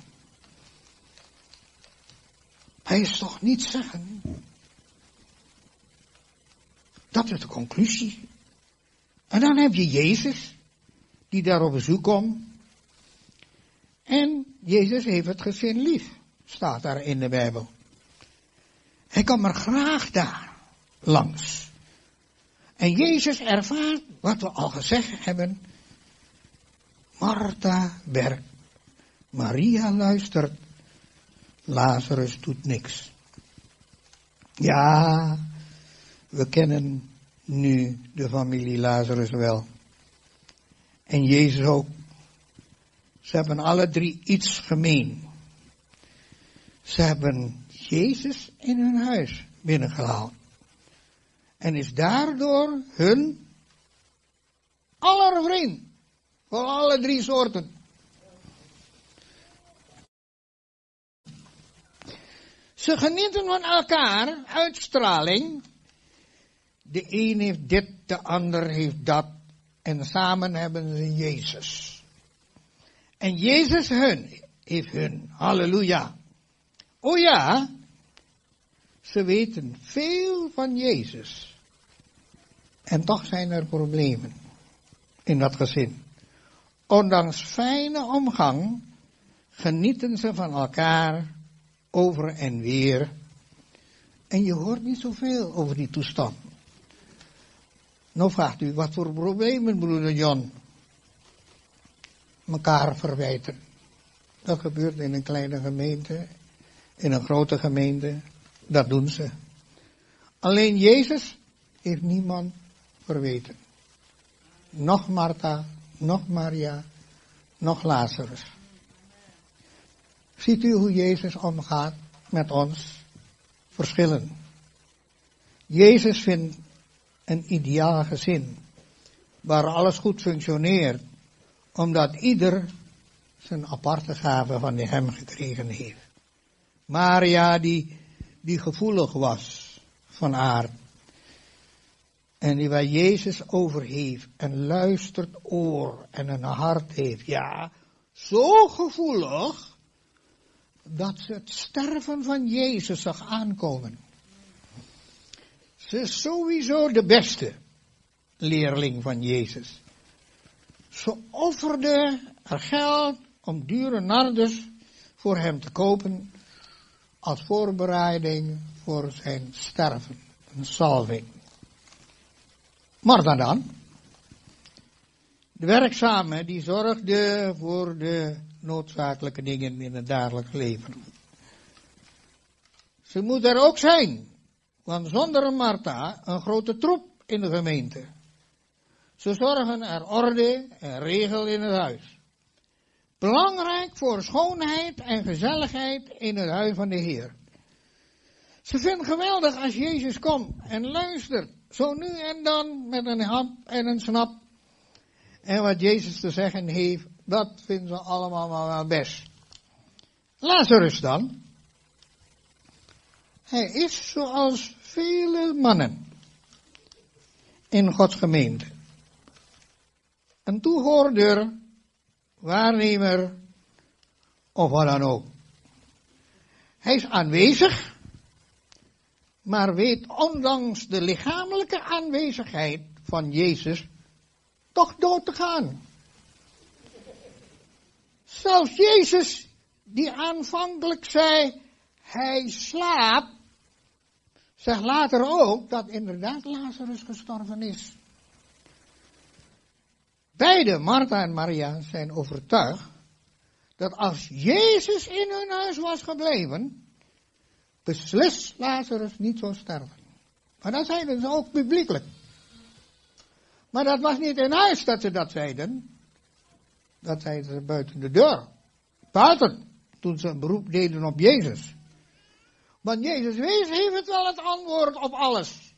Hij is toch niet zeggen. Dat is de conclusie. En dan heb je Jezus, die daar op bezoek komt. En Jezus heeft het gezin lief, staat daar in de Bijbel. Hij komt er graag daar langs. En Jezus ervaart wat we al gezegd hebben. Martha werkt. Maria luistert. Lazarus doet niks. Ja, we kennen nu de familie Lazarus wel. En Jezus ook. Ze hebben alle drie iets gemeen. Ze hebben Jezus in hun huis binnengehaald. En is daardoor hun allervriend. Voor alle drie soorten. Ze genieten van elkaar, uitstraling. De een heeft dit, de ander heeft dat. En samen hebben ze Jezus. En Jezus hun, heeft hun. Halleluja. Oh ja, ze weten veel van Jezus. En toch zijn er problemen in dat gezin. Ondanks fijne omgang genieten ze van elkaar over en weer. En je hoort niet zoveel over die toestand. Nou vraagt u, wat voor problemen, broeder Jan? Mekaar verwijten. Dat gebeurt in een kleine gemeente, in een grote gemeente. Dat doen ze. Alleen Jezus heeft niemand verweten. Nog Martha, nog Maria, nog Lazarus. Ziet u hoe Jezus omgaat met ons verschillen? Jezus vindt een ideaal gezin waar alles goed functioneert, omdat ieder zijn aparte gave van hem gekregen heeft. Maria die, die gevoelig was van aard en die waar Jezus over heeft en luistert oor en een hart heeft, ja, zo gevoelig dat ze het sterven van Jezus zag aankomen. Ze is sowieso de beste leerling van Jezus. Ze offerde haar geld om dure nardes voor hem te kopen als voorbereiding voor zijn sterven, een salving. Maar dan de werkzame die zorgde voor de noodzakelijke dingen in het dagelijks leven. Ze moet er ook zijn, want zonder Martha een grote troep in de gemeente. Ze zorgen er orde en regel in het huis. Belangrijk voor schoonheid en gezelligheid in het huis van de Heer. Ze vinden geweldig als Jezus komt en luistert, zo nu en dan met een hap en een snap. En wat Jezus te zeggen heeft dat vinden ze allemaal wel best. Lazarus dan. Hij is zoals vele mannen in Gods gemeente. Een toehoorder, waarnemer of wat dan ook. Hij is aanwezig, maar weet ondanks de lichamelijke aanwezigheid van Jezus toch dood te gaan. Zelfs Jezus, die aanvankelijk zei, hij slaapt, zegt later ook dat inderdaad Lazarus gestorven is. Beide, Martha en Maria, zijn overtuigd dat als Jezus in hun huis was gebleven, beslist Lazarus niet zou sterven. Maar dat zeiden ze ook publiekelijk. Maar dat was niet in huis dat ze dat zeiden dat zeiden ze buiten de deur. Buiten, toen ze een beroep deden op Jezus. Want Jezus heeft het wel het antwoord op alles.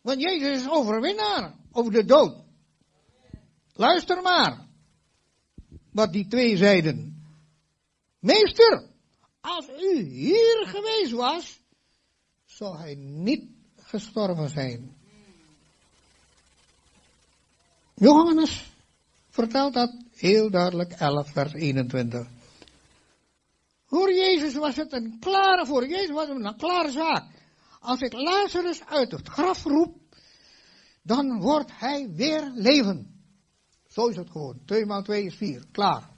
Want Jezus is overwinnaar over de dood. Luister maar. Wat die twee zeiden. Meester, als u hier geweest was, zou hij niet gestorven zijn. Johannes vertelt dat heel duidelijk 11 vers 21. Voor Jezus was het een klare, voor Jezus was het een klare zaak. Als ik Lazarus uit het graf roep, dan wordt hij weer leven. Zo is het gewoon. 2 maal 2 is 4. Klaar.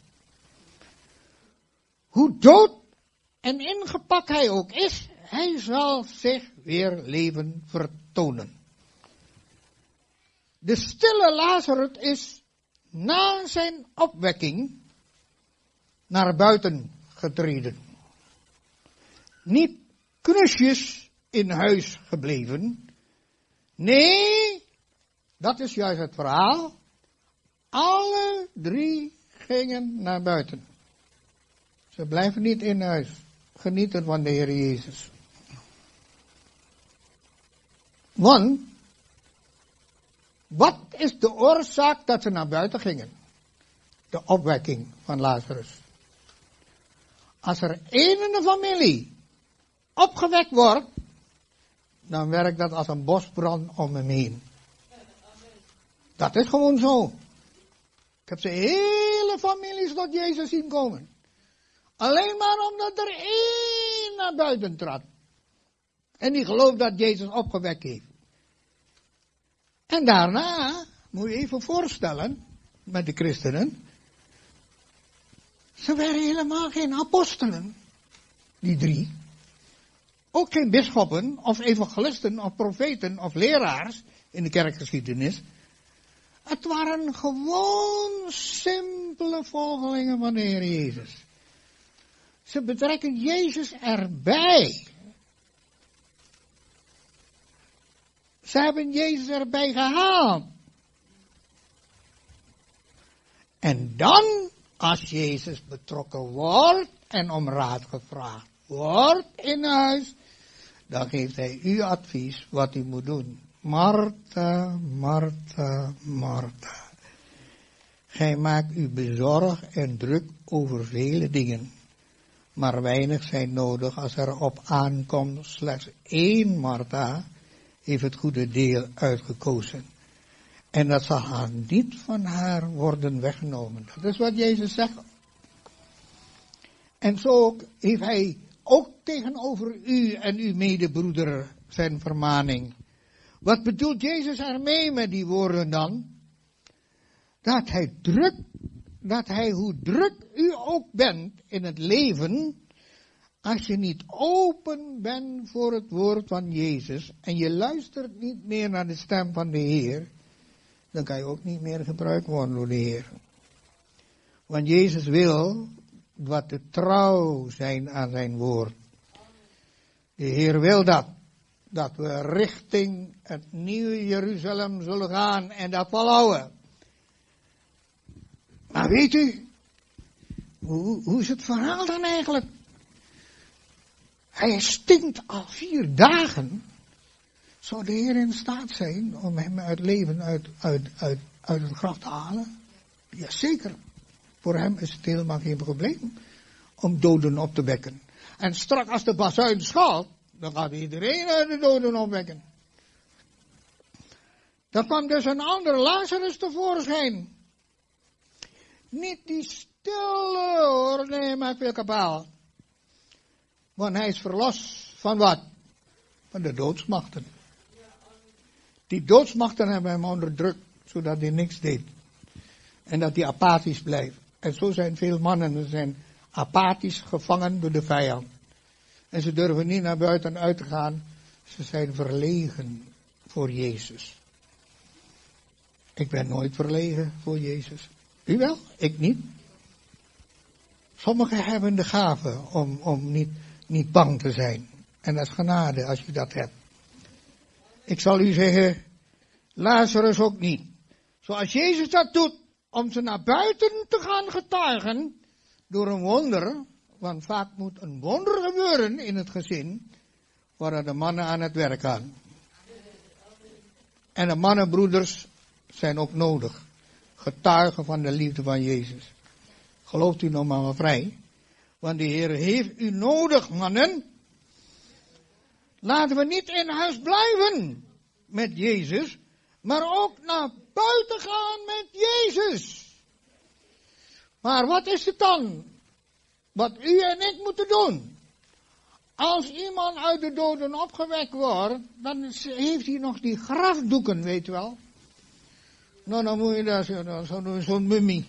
Hoe dood en ingepakt hij ook is, hij zal zich weer leven vertonen. De stille Lazarus is na zijn opwekking naar buiten getreden. Niet knusjes in huis gebleven. Nee, dat is juist het verhaal. Alle drie gingen naar buiten. Ze blijven niet in huis. Genieten van de Heer Jezus. Want, wat is de oorzaak dat ze naar buiten gingen? De opwekking van Lazarus. Als er één in de familie opgewekt wordt, dan werkt dat als een bosbrand om hem heen. Dat is gewoon zo. Ik heb ze hele families tot Jezus zien komen. Alleen maar omdat er één naar buiten trad. En die gelooft dat Jezus opgewekt heeft. En daarna, moet je even voorstellen, met de christenen. Ze waren helemaal geen apostelen, die drie. Ook geen bisschoppen, of evangelisten, of profeten, of leraars in de kerkgeschiedenis. Het waren gewoon simpele volgelingen van de Heer Jezus. Ze betrekken Jezus erbij. Ze hebben Jezus erbij gehaald. En dan, als Jezus betrokken wordt en om raad gevraagd wordt in huis, dan geeft hij u advies wat u moet doen. Martha, Martha, Martha. Gij maakt u bezorgd en druk over vele dingen, maar weinig zijn nodig als er op aankomt. Slechts één Martha heeft het goede deel uitgekozen. En dat zal haar niet van haar worden weggenomen. Dat is wat Jezus zegt. En zo heeft hij ook tegenover u en uw medebroeder zijn vermaning. Wat bedoelt Jezus ermee met die woorden dan? Dat hij druk, dat hij hoe druk u ook bent in het leven, als je niet open bent voor het woord van Jezus en je luistert niet meer naar de stem van de Heer, dan kan je ook niet meer gebruikt worden door de Heer. Want Jezus wil wat de trouw zijn aan zijn woord. De Heer wil dat. Dat we richting het nieuwe Jeruzalem zullen gaan en dat volhouden. Maar weet u, hoe, hoe is het verhaal dan eigenlijk? Hij stinkt al vier dagen. Zou de Heer in staat zijn om hem uit leven uit, uit, uit, uit het graf te halen? Jazeker. Voor hem is het helemaal geen probleem om doden op te wekken. En strak als de bazuin schalt, dan gaat iedereen uit de doden opwekken. Dan kwam dus een ander Lazarus tevoorschijn. Niet die stille hoor, nee, maar veel kabaal. Want hij is verlost van wat? Van de doodsmachten. Die doodsmachten hebben hem onderdrukt, zodat hij niks deed. En dat hij apathisch blijft. En zo zijn veel mannen, er zijn apathisch gevangen door de vijand. En ze durven niet naar buiten uit te gaan. Ze zijn verlegen voor Jezus. Ik ben nooit verlegen voor Jezus. U wel? Ik niet. Sommigen hebben de gave om, om niet, niet bang te zijn. En dat is genade als je dat hebt. Ik zal u zeggen, Lazarus ook niet. Zoals Jezus dat doet, om ze naar buiten te gaan getuigen, door een wonder, want vaak moet een wonder gebeuren in het gezin, waar de mannen aan het werk gaan. En de mannenbroeders zijn ook nodig. Getuigen van de liefde van Jezus. Gelooft u nog maar, vrij. Want de Heer heeft u nodig, mannen. Laten we niet in huis blijven met Jezus, maar ook naar buiten gaan met Jezus. Maar wat is het dan? Wat u en ik moeten doen? Als iemand uit de doden opgewekt wordt, dan heeft hij nog die grafdoeken, weet je wel. Nou, dan moet je daar zo'n zo, zo mummie.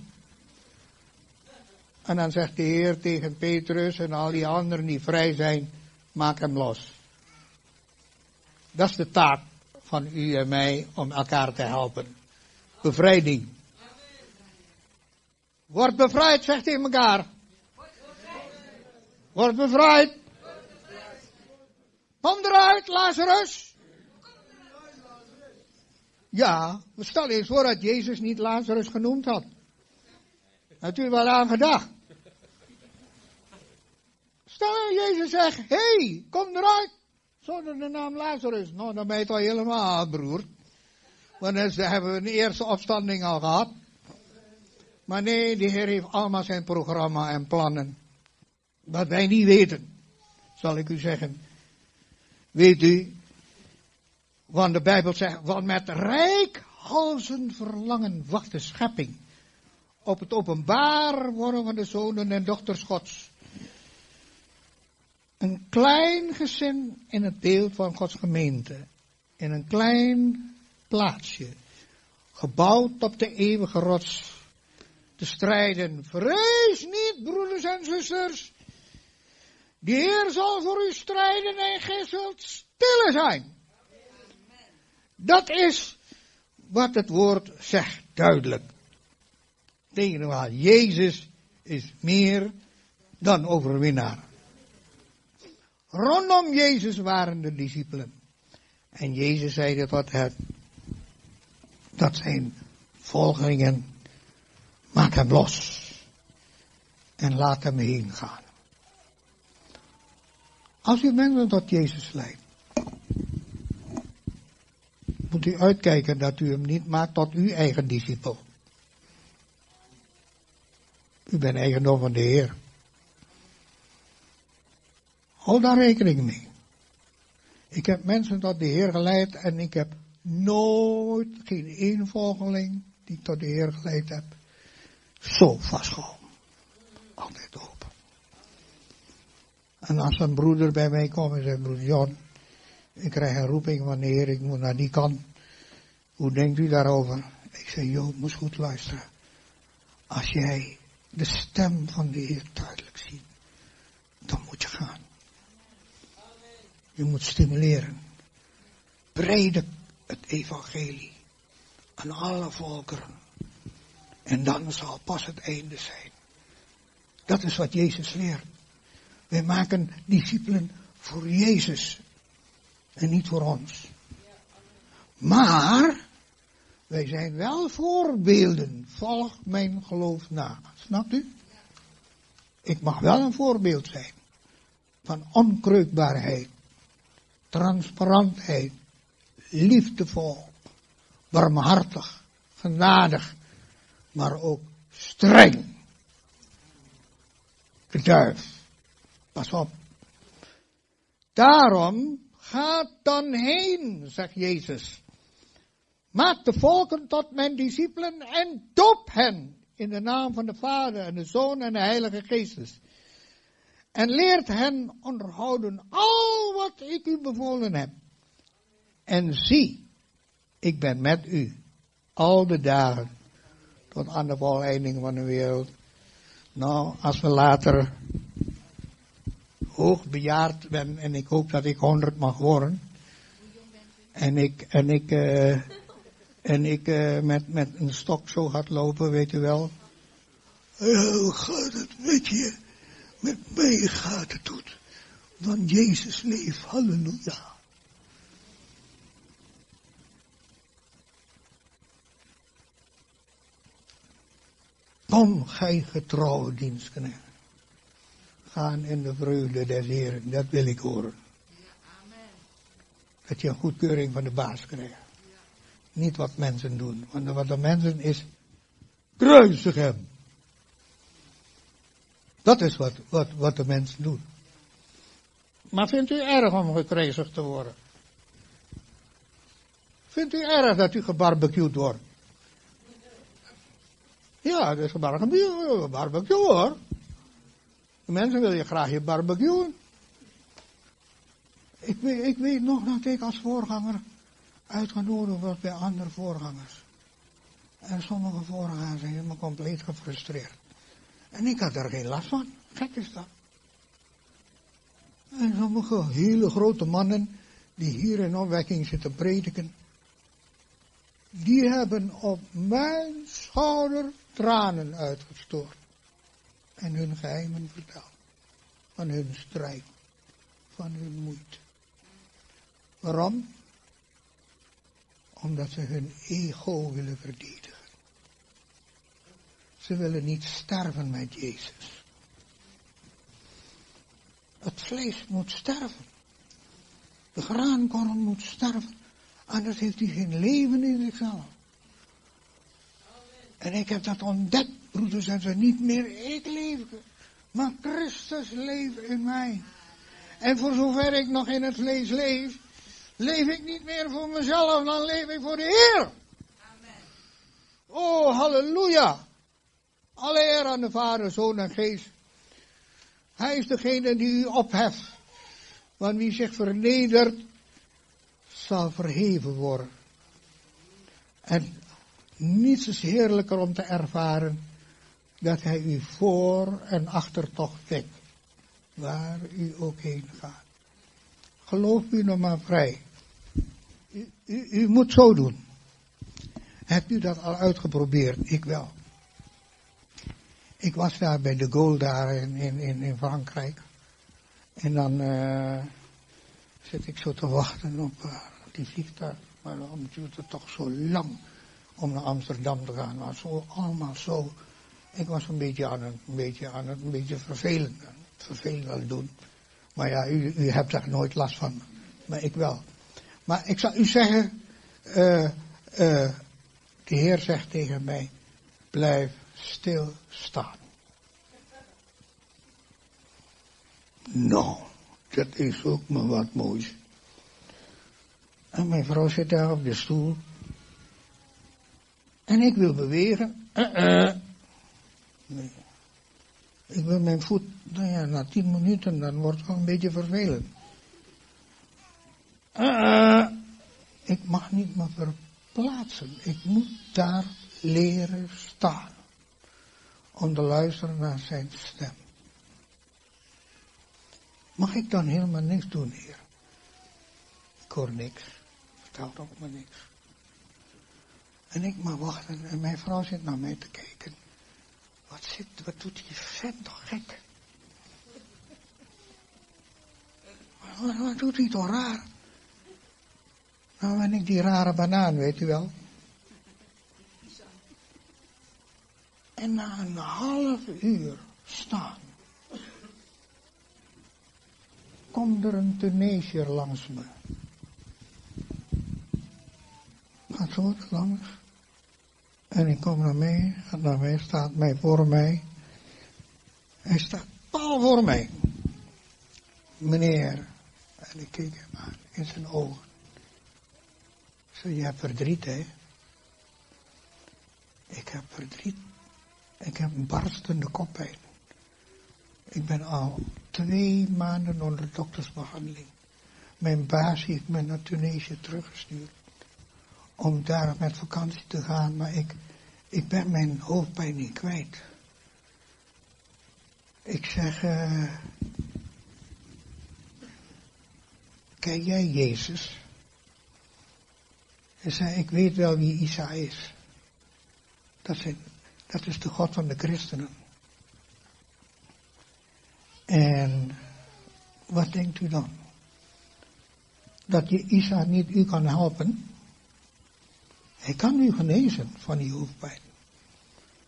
En dan zegt de Heer tegen Petrus en al die anderen die vrij zijn, maak hem los. Dat is de taak van u en mij om elkaar te helpen. bevrijding. Word bevrijd, zegt hij elkaar. Word bevrijd. Kom eruit, Lazarus. Ja, we stellen eens voor dat Jezus niet Lazarus genoemd had. Had u wel aan gedacht? Stel Jezus zegt, hé, hey, kom eruit. Zonder de naam Lazarus. Nou, dan ben je toch helemaal broer. Want dan hebben we een eerste opstanding al gehad. Maar nee, de Heer heeft allemaal zijn programma en plannen. Wat wij niet weten, zal ik u zeggen. Weet u, want de Bijbel zegt, want met rijkhalzen verlangen wacht de schepping op het openbaar worden van de zonen en dochters Gods. Een klein gezin in het beeld van Gods gemeente. In een klein plaatsje. Gebouwd op de eeuwige rots. Te strijden. Vrees niet, broeders en zusters. De Heer zal voor u strijden en gij zult stille zijn. Dat is wat het woord zegt, duidelijk. Tegenwaar, Jezus is meer dan overwinnaar. Rondom Jezus waren de discipelen. En Jezus zei dat wat het, dat zijn volgelingen, maak hem los. En laat hem heen gaan. Als u mensen tot Jezus leidt, moet u uitkijken dat u hem niet maakt tot uw eigen discipel. U bent eigendom van de Heer. Hou daar rekening mee. Ik heb mensen tot de Heer geleid en ik heb nooit, geen één volgeling die ik tot de Heer geleid heb, zo vastgehouden. Altijd open. En als een broeder bij mij komt en zegt, broeder John, ik krijg een roeping van de Heer, ik moet naar die kant. Hoe denkt u daarover? Ik zeg, joh, moest goed luisteren. Als jij de stem van de Heer duidelijk ziet, dan moet je gaan. Je moet stimuleren. Predik het evangelie aan alle volkeren. En dan zal pas het einde zijn. Dat is wat Jezus leert. Wij maken discipelen voor Jezus en niet voor ons. Maar wij zijn wel voorbeelden. Volg mijn geloof na. Snapt u? Ik mag wel een voorbeeld zijn van onkreukbaarheid transparantheid, liefdevol, barmhartig, genadig, maar ook streng. Geduif. Pas op. Daarom gaat dan heen, zegt Jezus. Maak de volken tot mijn discipelen en doop hen in de naam van de Vader en de Zoon en de Heilige Geestes en leert hen onderhouden al wat ik u bevolen heb. En zie, ik ben met u al de dagen tot aan de volleiding van de wereld. Nou, als we later hoogbejaard ben en ik hoop dat ik honderd mag worden. En ik, en ik, uh, en ik uh, met, met een stok zo gaat lopen, weet u wel. Hoe gaat het met je? met mij gaat het goed. Want Jezus leeft, halleluja. Kom, gij getrouwe dienstknecht. Gaan in de vreugde des Heren, dat wil ik horen. Dat je een goedkeuring van de baas krijgt. Niet wat mensen doen, want wat de mensen is, kruisig hem. Dat is wat, wat, wat de mensen doen. Maar vindt u erg om gekruisigd te worden? Vindt u erg dat u gebarbecued wordt? Ja, dat is gebarbecue, barbecue hoor. De mensen willen je graag je barbecuen. Ik weet, ik weet nog dat ik als voorganger uitgenodigd was bij andere voorgangers. En sommige voorgangers zijn helemaal compleet gefrustreerd. En ik had er geen last van. Gek is dat. En sommige hele grote mannen die hier in opwekking zitten prediken, die hebben op mijn schouder tranen uitgestort. En hun geheimen verteld. Van hun strijd. Van hun moeite. Waarom? Omdat ze hun ego willen verdedigen. Ze willen niet sterven met Jezus. Het vlees moet sterven. De graankorn moet sterven. Anders heeft hij geen leven in zichzelf. En ik heb dat ontdekt, broeders en zussen, niet meer ik leef, maar Christus leeft in mij. En voor zover ik nog in het vlees leef, leef ik niet meer voor mezelf, dan leef ik voor de Heer. Amen. Oh, halleluja. Alle eer aan de Vader, Zoon en Geest. Hij is degene die u opheft. Want wie zich vernedert, zal verheven worden. En niets is heerlijker om te ervaren dat hij u voor en achter toch wekt. Waar u ook heen gaat. Geloof u nog maar vrij. U, u, u moet zo doen. Hebt u dat al uitgeprobeerd? Ik wel. Ik was daar bij de Gaulle in, in, in Frankrijk. En dan uh, zit ik zo te wachten op uh, die vliegtuig. Maar dan duurt het toch zo lang om naar Amsterdam te gaan. Maar zo, allemaal zo. Ik was een beetje aan het, een beetje aan het, een beetje vervelend. Vervelend aan het doen. Maar ja, u, u hebt daar nooit last van. Maar ik wel. Maar ik zal u zeggen, uh, uh, de Heer zegt tegen mij, blijf stilstaan. Nou, dat is ook maar wat moois. En mijn vrouw zit daar op de stoel. En ik wil. Nee. Ik wil mijn voet, nou ja, na tien minuten, dan wordt het wel een beetje vervelend. Uh ik mag niet meer verplaatsen. Ik moet daar leren staan. Om te luisteren naar zijn stem. Mag ik dan helemaal niks doen, heer? Ik hoor niks. Vertelt ook maar niks. En ik maar wachten en mijn vrouw zit naar mij te kijken. Wat, zit, wat doet die vent toch gek? Wat, doet hij toch raar? Nou, ben ik die rare banaan, weet u wel. En na een half uur staan komt er een Tunesiër langs me. Gaat zo langs. En ik kom naar mij, naar mij, staat mij voor mij. Hij staat pal voor mij. Meneer. En ik keek hem aan in zijn ogen. Ik zei, je hebt verdriet, hè? Ik heb verdriet. Ik heb een barstende koppijn. Ik ben al twee maanden onder doktersbehandeling. Mijn baas heeft me naar Tunesië teruggestuurd. Om daar met vakantie te gaan, maar ik, ik ben mijn hoofdpijn niet kwijt. Ik zeg, uh, jij Jezus? Hij zei, ik weet wel wie Isa is. Dat, dat is de God van de christenen. En wat denkt u dan? Dat je Isa niet u kan helpen? Hij kan u genezen van die hoofdpijn.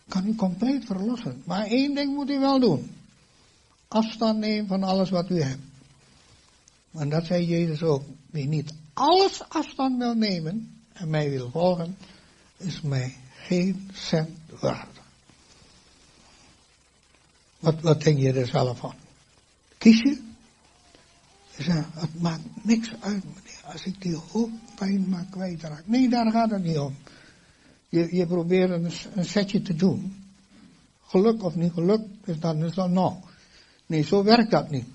Kan u compleet verlossen. Maar één ding moet u wel doen. Afstand nemen van alles wat u hebt. Want dat zei Jezus ook. Wie niet alles afstand wil nemen en mij wil volgen, is mij geen cent waard. Wat, wat denk je er zelf van? Kies je? Ze zei, het maakt niks uit meneer, als ik die hoofdpijn maar kwijtraak. Nee, daar gaat het niet om. Je, je probeert een, een setje te doen. Geluk of niet geluk, is dan is dan nou. Nee, zo werkt dat niet.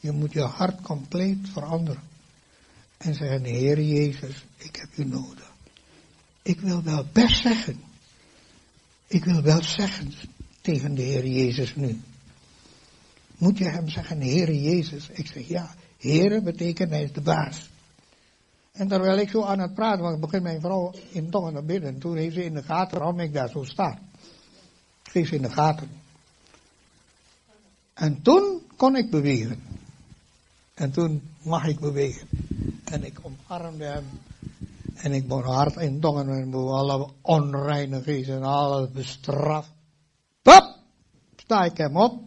Je moet je hart compleet veranderen. En zeggen, Heer Jezus, ik heb u nodig. Ik wil wel best zeggen. Ik wil wel zeggen tegen de Heer Jezus nu. Moet je hem zeggen, Heere Jezus? Ik zeg ja, Heere betekent hij is de baas. En terwijl ik zo aan het praten was, begint mijn vrouw in tongen naar binnen. Toen heeft ze in de gaten waarom ik daar zo sta. Kreeg ze in de gaten. En toen kon ik bewegen. En toen mag ik bewegen. En ik omarmde hem. En ik begon hard in tongen en alle onreine en alles bestraf. Pap! Sta ik hem op.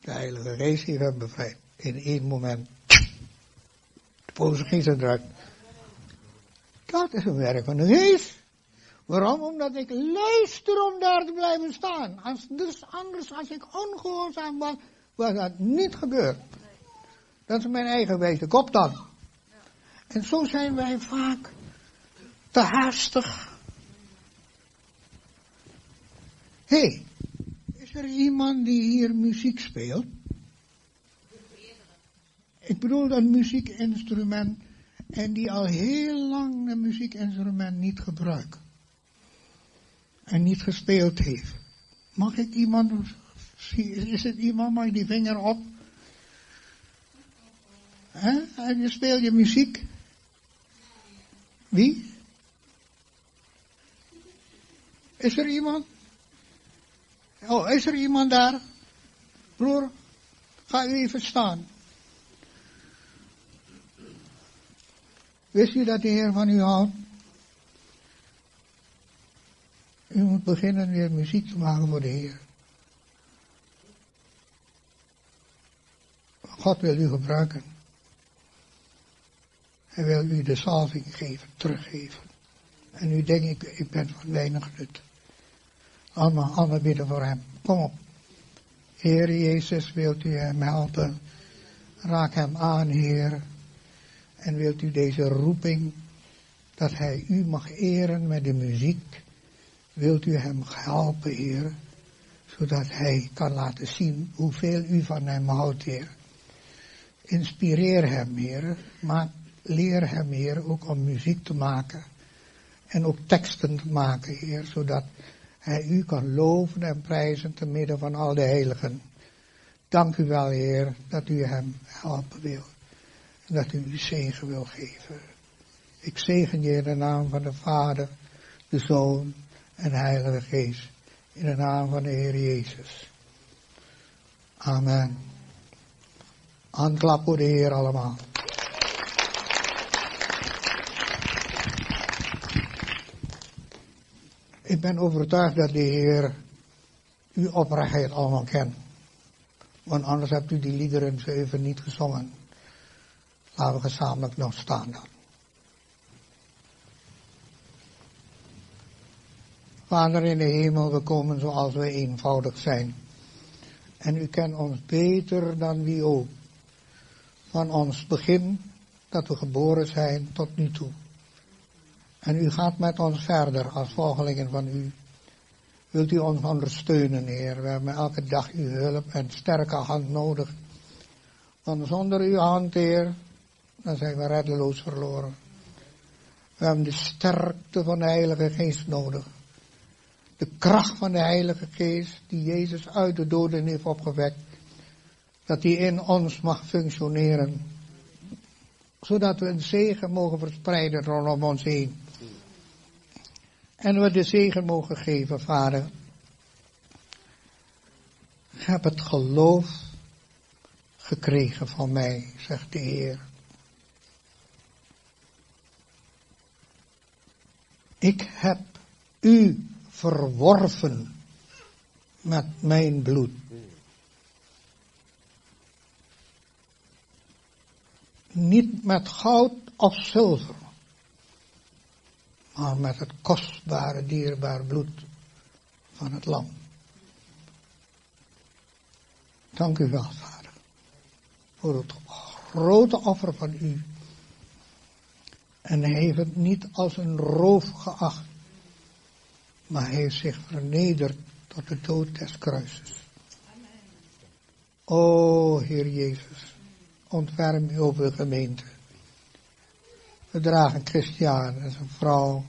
De Heilige Geest heeft hem bevrijd. In één moment. Boze geest eruit. Dat is een werk van de geest. Waarom? Omdat ik luister om daar te blijven staan. Als, dus anders, als ik ongehoorzaam was, was dat niet gebeurd. Dat is mijn eigen wijze kop dan. En zo zijn wij vaak te haastig. Hé, hey, is er iemand die hier muziek speelt? Ik bedoel een muziekinstrument en die al heel lang een muziekinstrument niet gebruikt. En niet gespeeld heeft. Mag ik iemand, is het iemand, mag die vinger op? Hè? En je speelt je muziek. Wie? Is er iemand? Oh, is er iemand daar? Broer, ga u even staan. Wist u dat de Heer van u houdt? U moet beginnen weer muziek te maken voor de Heer. God wil u gebruiken. Hij wil u de salving geven, teruggeven. En u denkt, ik, ik ben van weinig nut. Allemaal, allemaal bidden voor hem. Kom op. Heer Jezus, wilt u hem helpen? Raak hem aan, Heer. En wilt u deze roeping, dat hij u mag eren met de muziek, wilt u hem helpen, Heer, zodat hij kan laten zien hoeveel u van hem houdt, Heer. Inspireer hem, Heer, maar leer hem, Heer, ook om muziek te maken en ook teksten te maken, Heer, zodat hij u kan loven en prijzen te midden van al de heiligen. Dank u wel, Heer, dat u hem helpen wil en dat u uw zegen wil geven. Ik zegen je in de naam van de Vader, de Zoon en de Heilige Geest. In de naam van de Heer Jezus. Amen. Handklap voor de Heer allemaal. Ik ben overtuigd dat de Heer uw oprechtheid allemaal kent. Want anders hebt u die liederen zo even niet gezongen. Laten we gezamenlijk nog staan. Vader in de hemel, we komen zoals we eenvoudig zijn. En u kent ons beter dan wie ook. Van ons begin dat we geboren zijn tot nu toe. En u gaat met ons verder als volgelingen van u. Wilt u ons ondersteunen, Heer? We hebben elke dag uw hulp en sterke hand nodig. Want zonder uw hand, Heer, dan zijn we reddeloos verloren. We hebben de sterkte van de Heilige Geest nodig. De kracht van de Heilige Geest, die Jezus uit de doden heeft opgewekt, dat die in ons mag functioneren. Zodat we een zegen mogen verspreiden rondom ons heen. En we de zegen mogen geven, vader. Heb het geloof gekregen van mij, zegt de Heer. Ik heb u verworven met mijn bloed. Niet met goud of zilver, maar met het kostbare, dierbare bloed van het lam. Dank u wel, Vader, voor het grote offer van u. En hij heeft het niet als een roof geacht, maar hij heeft zich vernederd tot de dood des kruises. O Heer Jezus, ontferm u over de gemeente. We dragen Christian en zijn vrouw.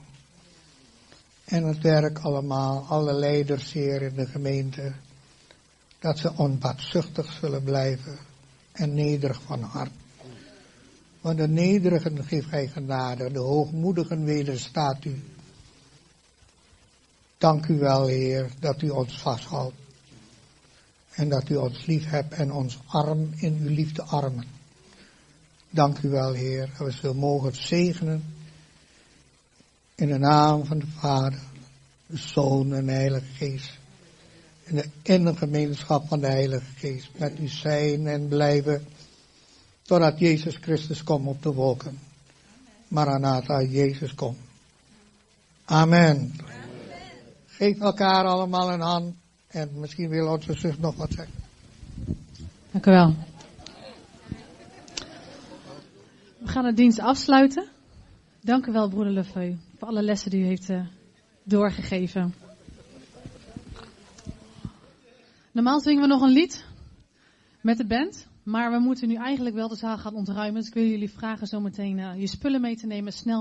En het werk allemaal, alle leiders hier in de gemeente. Dat ze onbaatzuchtig zullen blijven en nederig van hart. Want de nederigen geeft hij genade, de hoogmoedigen wederstaat u. Dank u wel, Heer, dat u ons vasthoudt. En dat u ons lief hebt en ons arm in uw liefde armen. Dank u wel, Heer, dat we zo mogen zegenen. In de naam van de Vader, de Zoon en de Heilige Geest. In de innige gemeenschap van de Heilige Geest. Met u zijn en blijven. Totdat Jezus Christus komt op de wolken. Maranatha, Jezus komt. Amen. Geef elkaar allemaal een hand. En misschien wil onze zus nog wat zeggen. Dank u wel. We gaan de dienst afsluiten. Dank u wel, broeder Lefeu, voor alle lessen die u heeft uh, doorgegeven. Normaal zingen we nog een lied met de band. Maar we moeten nu eigenlijk wel de zaal gaan ontruimen. Dus ik wil jullie vragen zometeen uh, je spullen mee te nemen snel.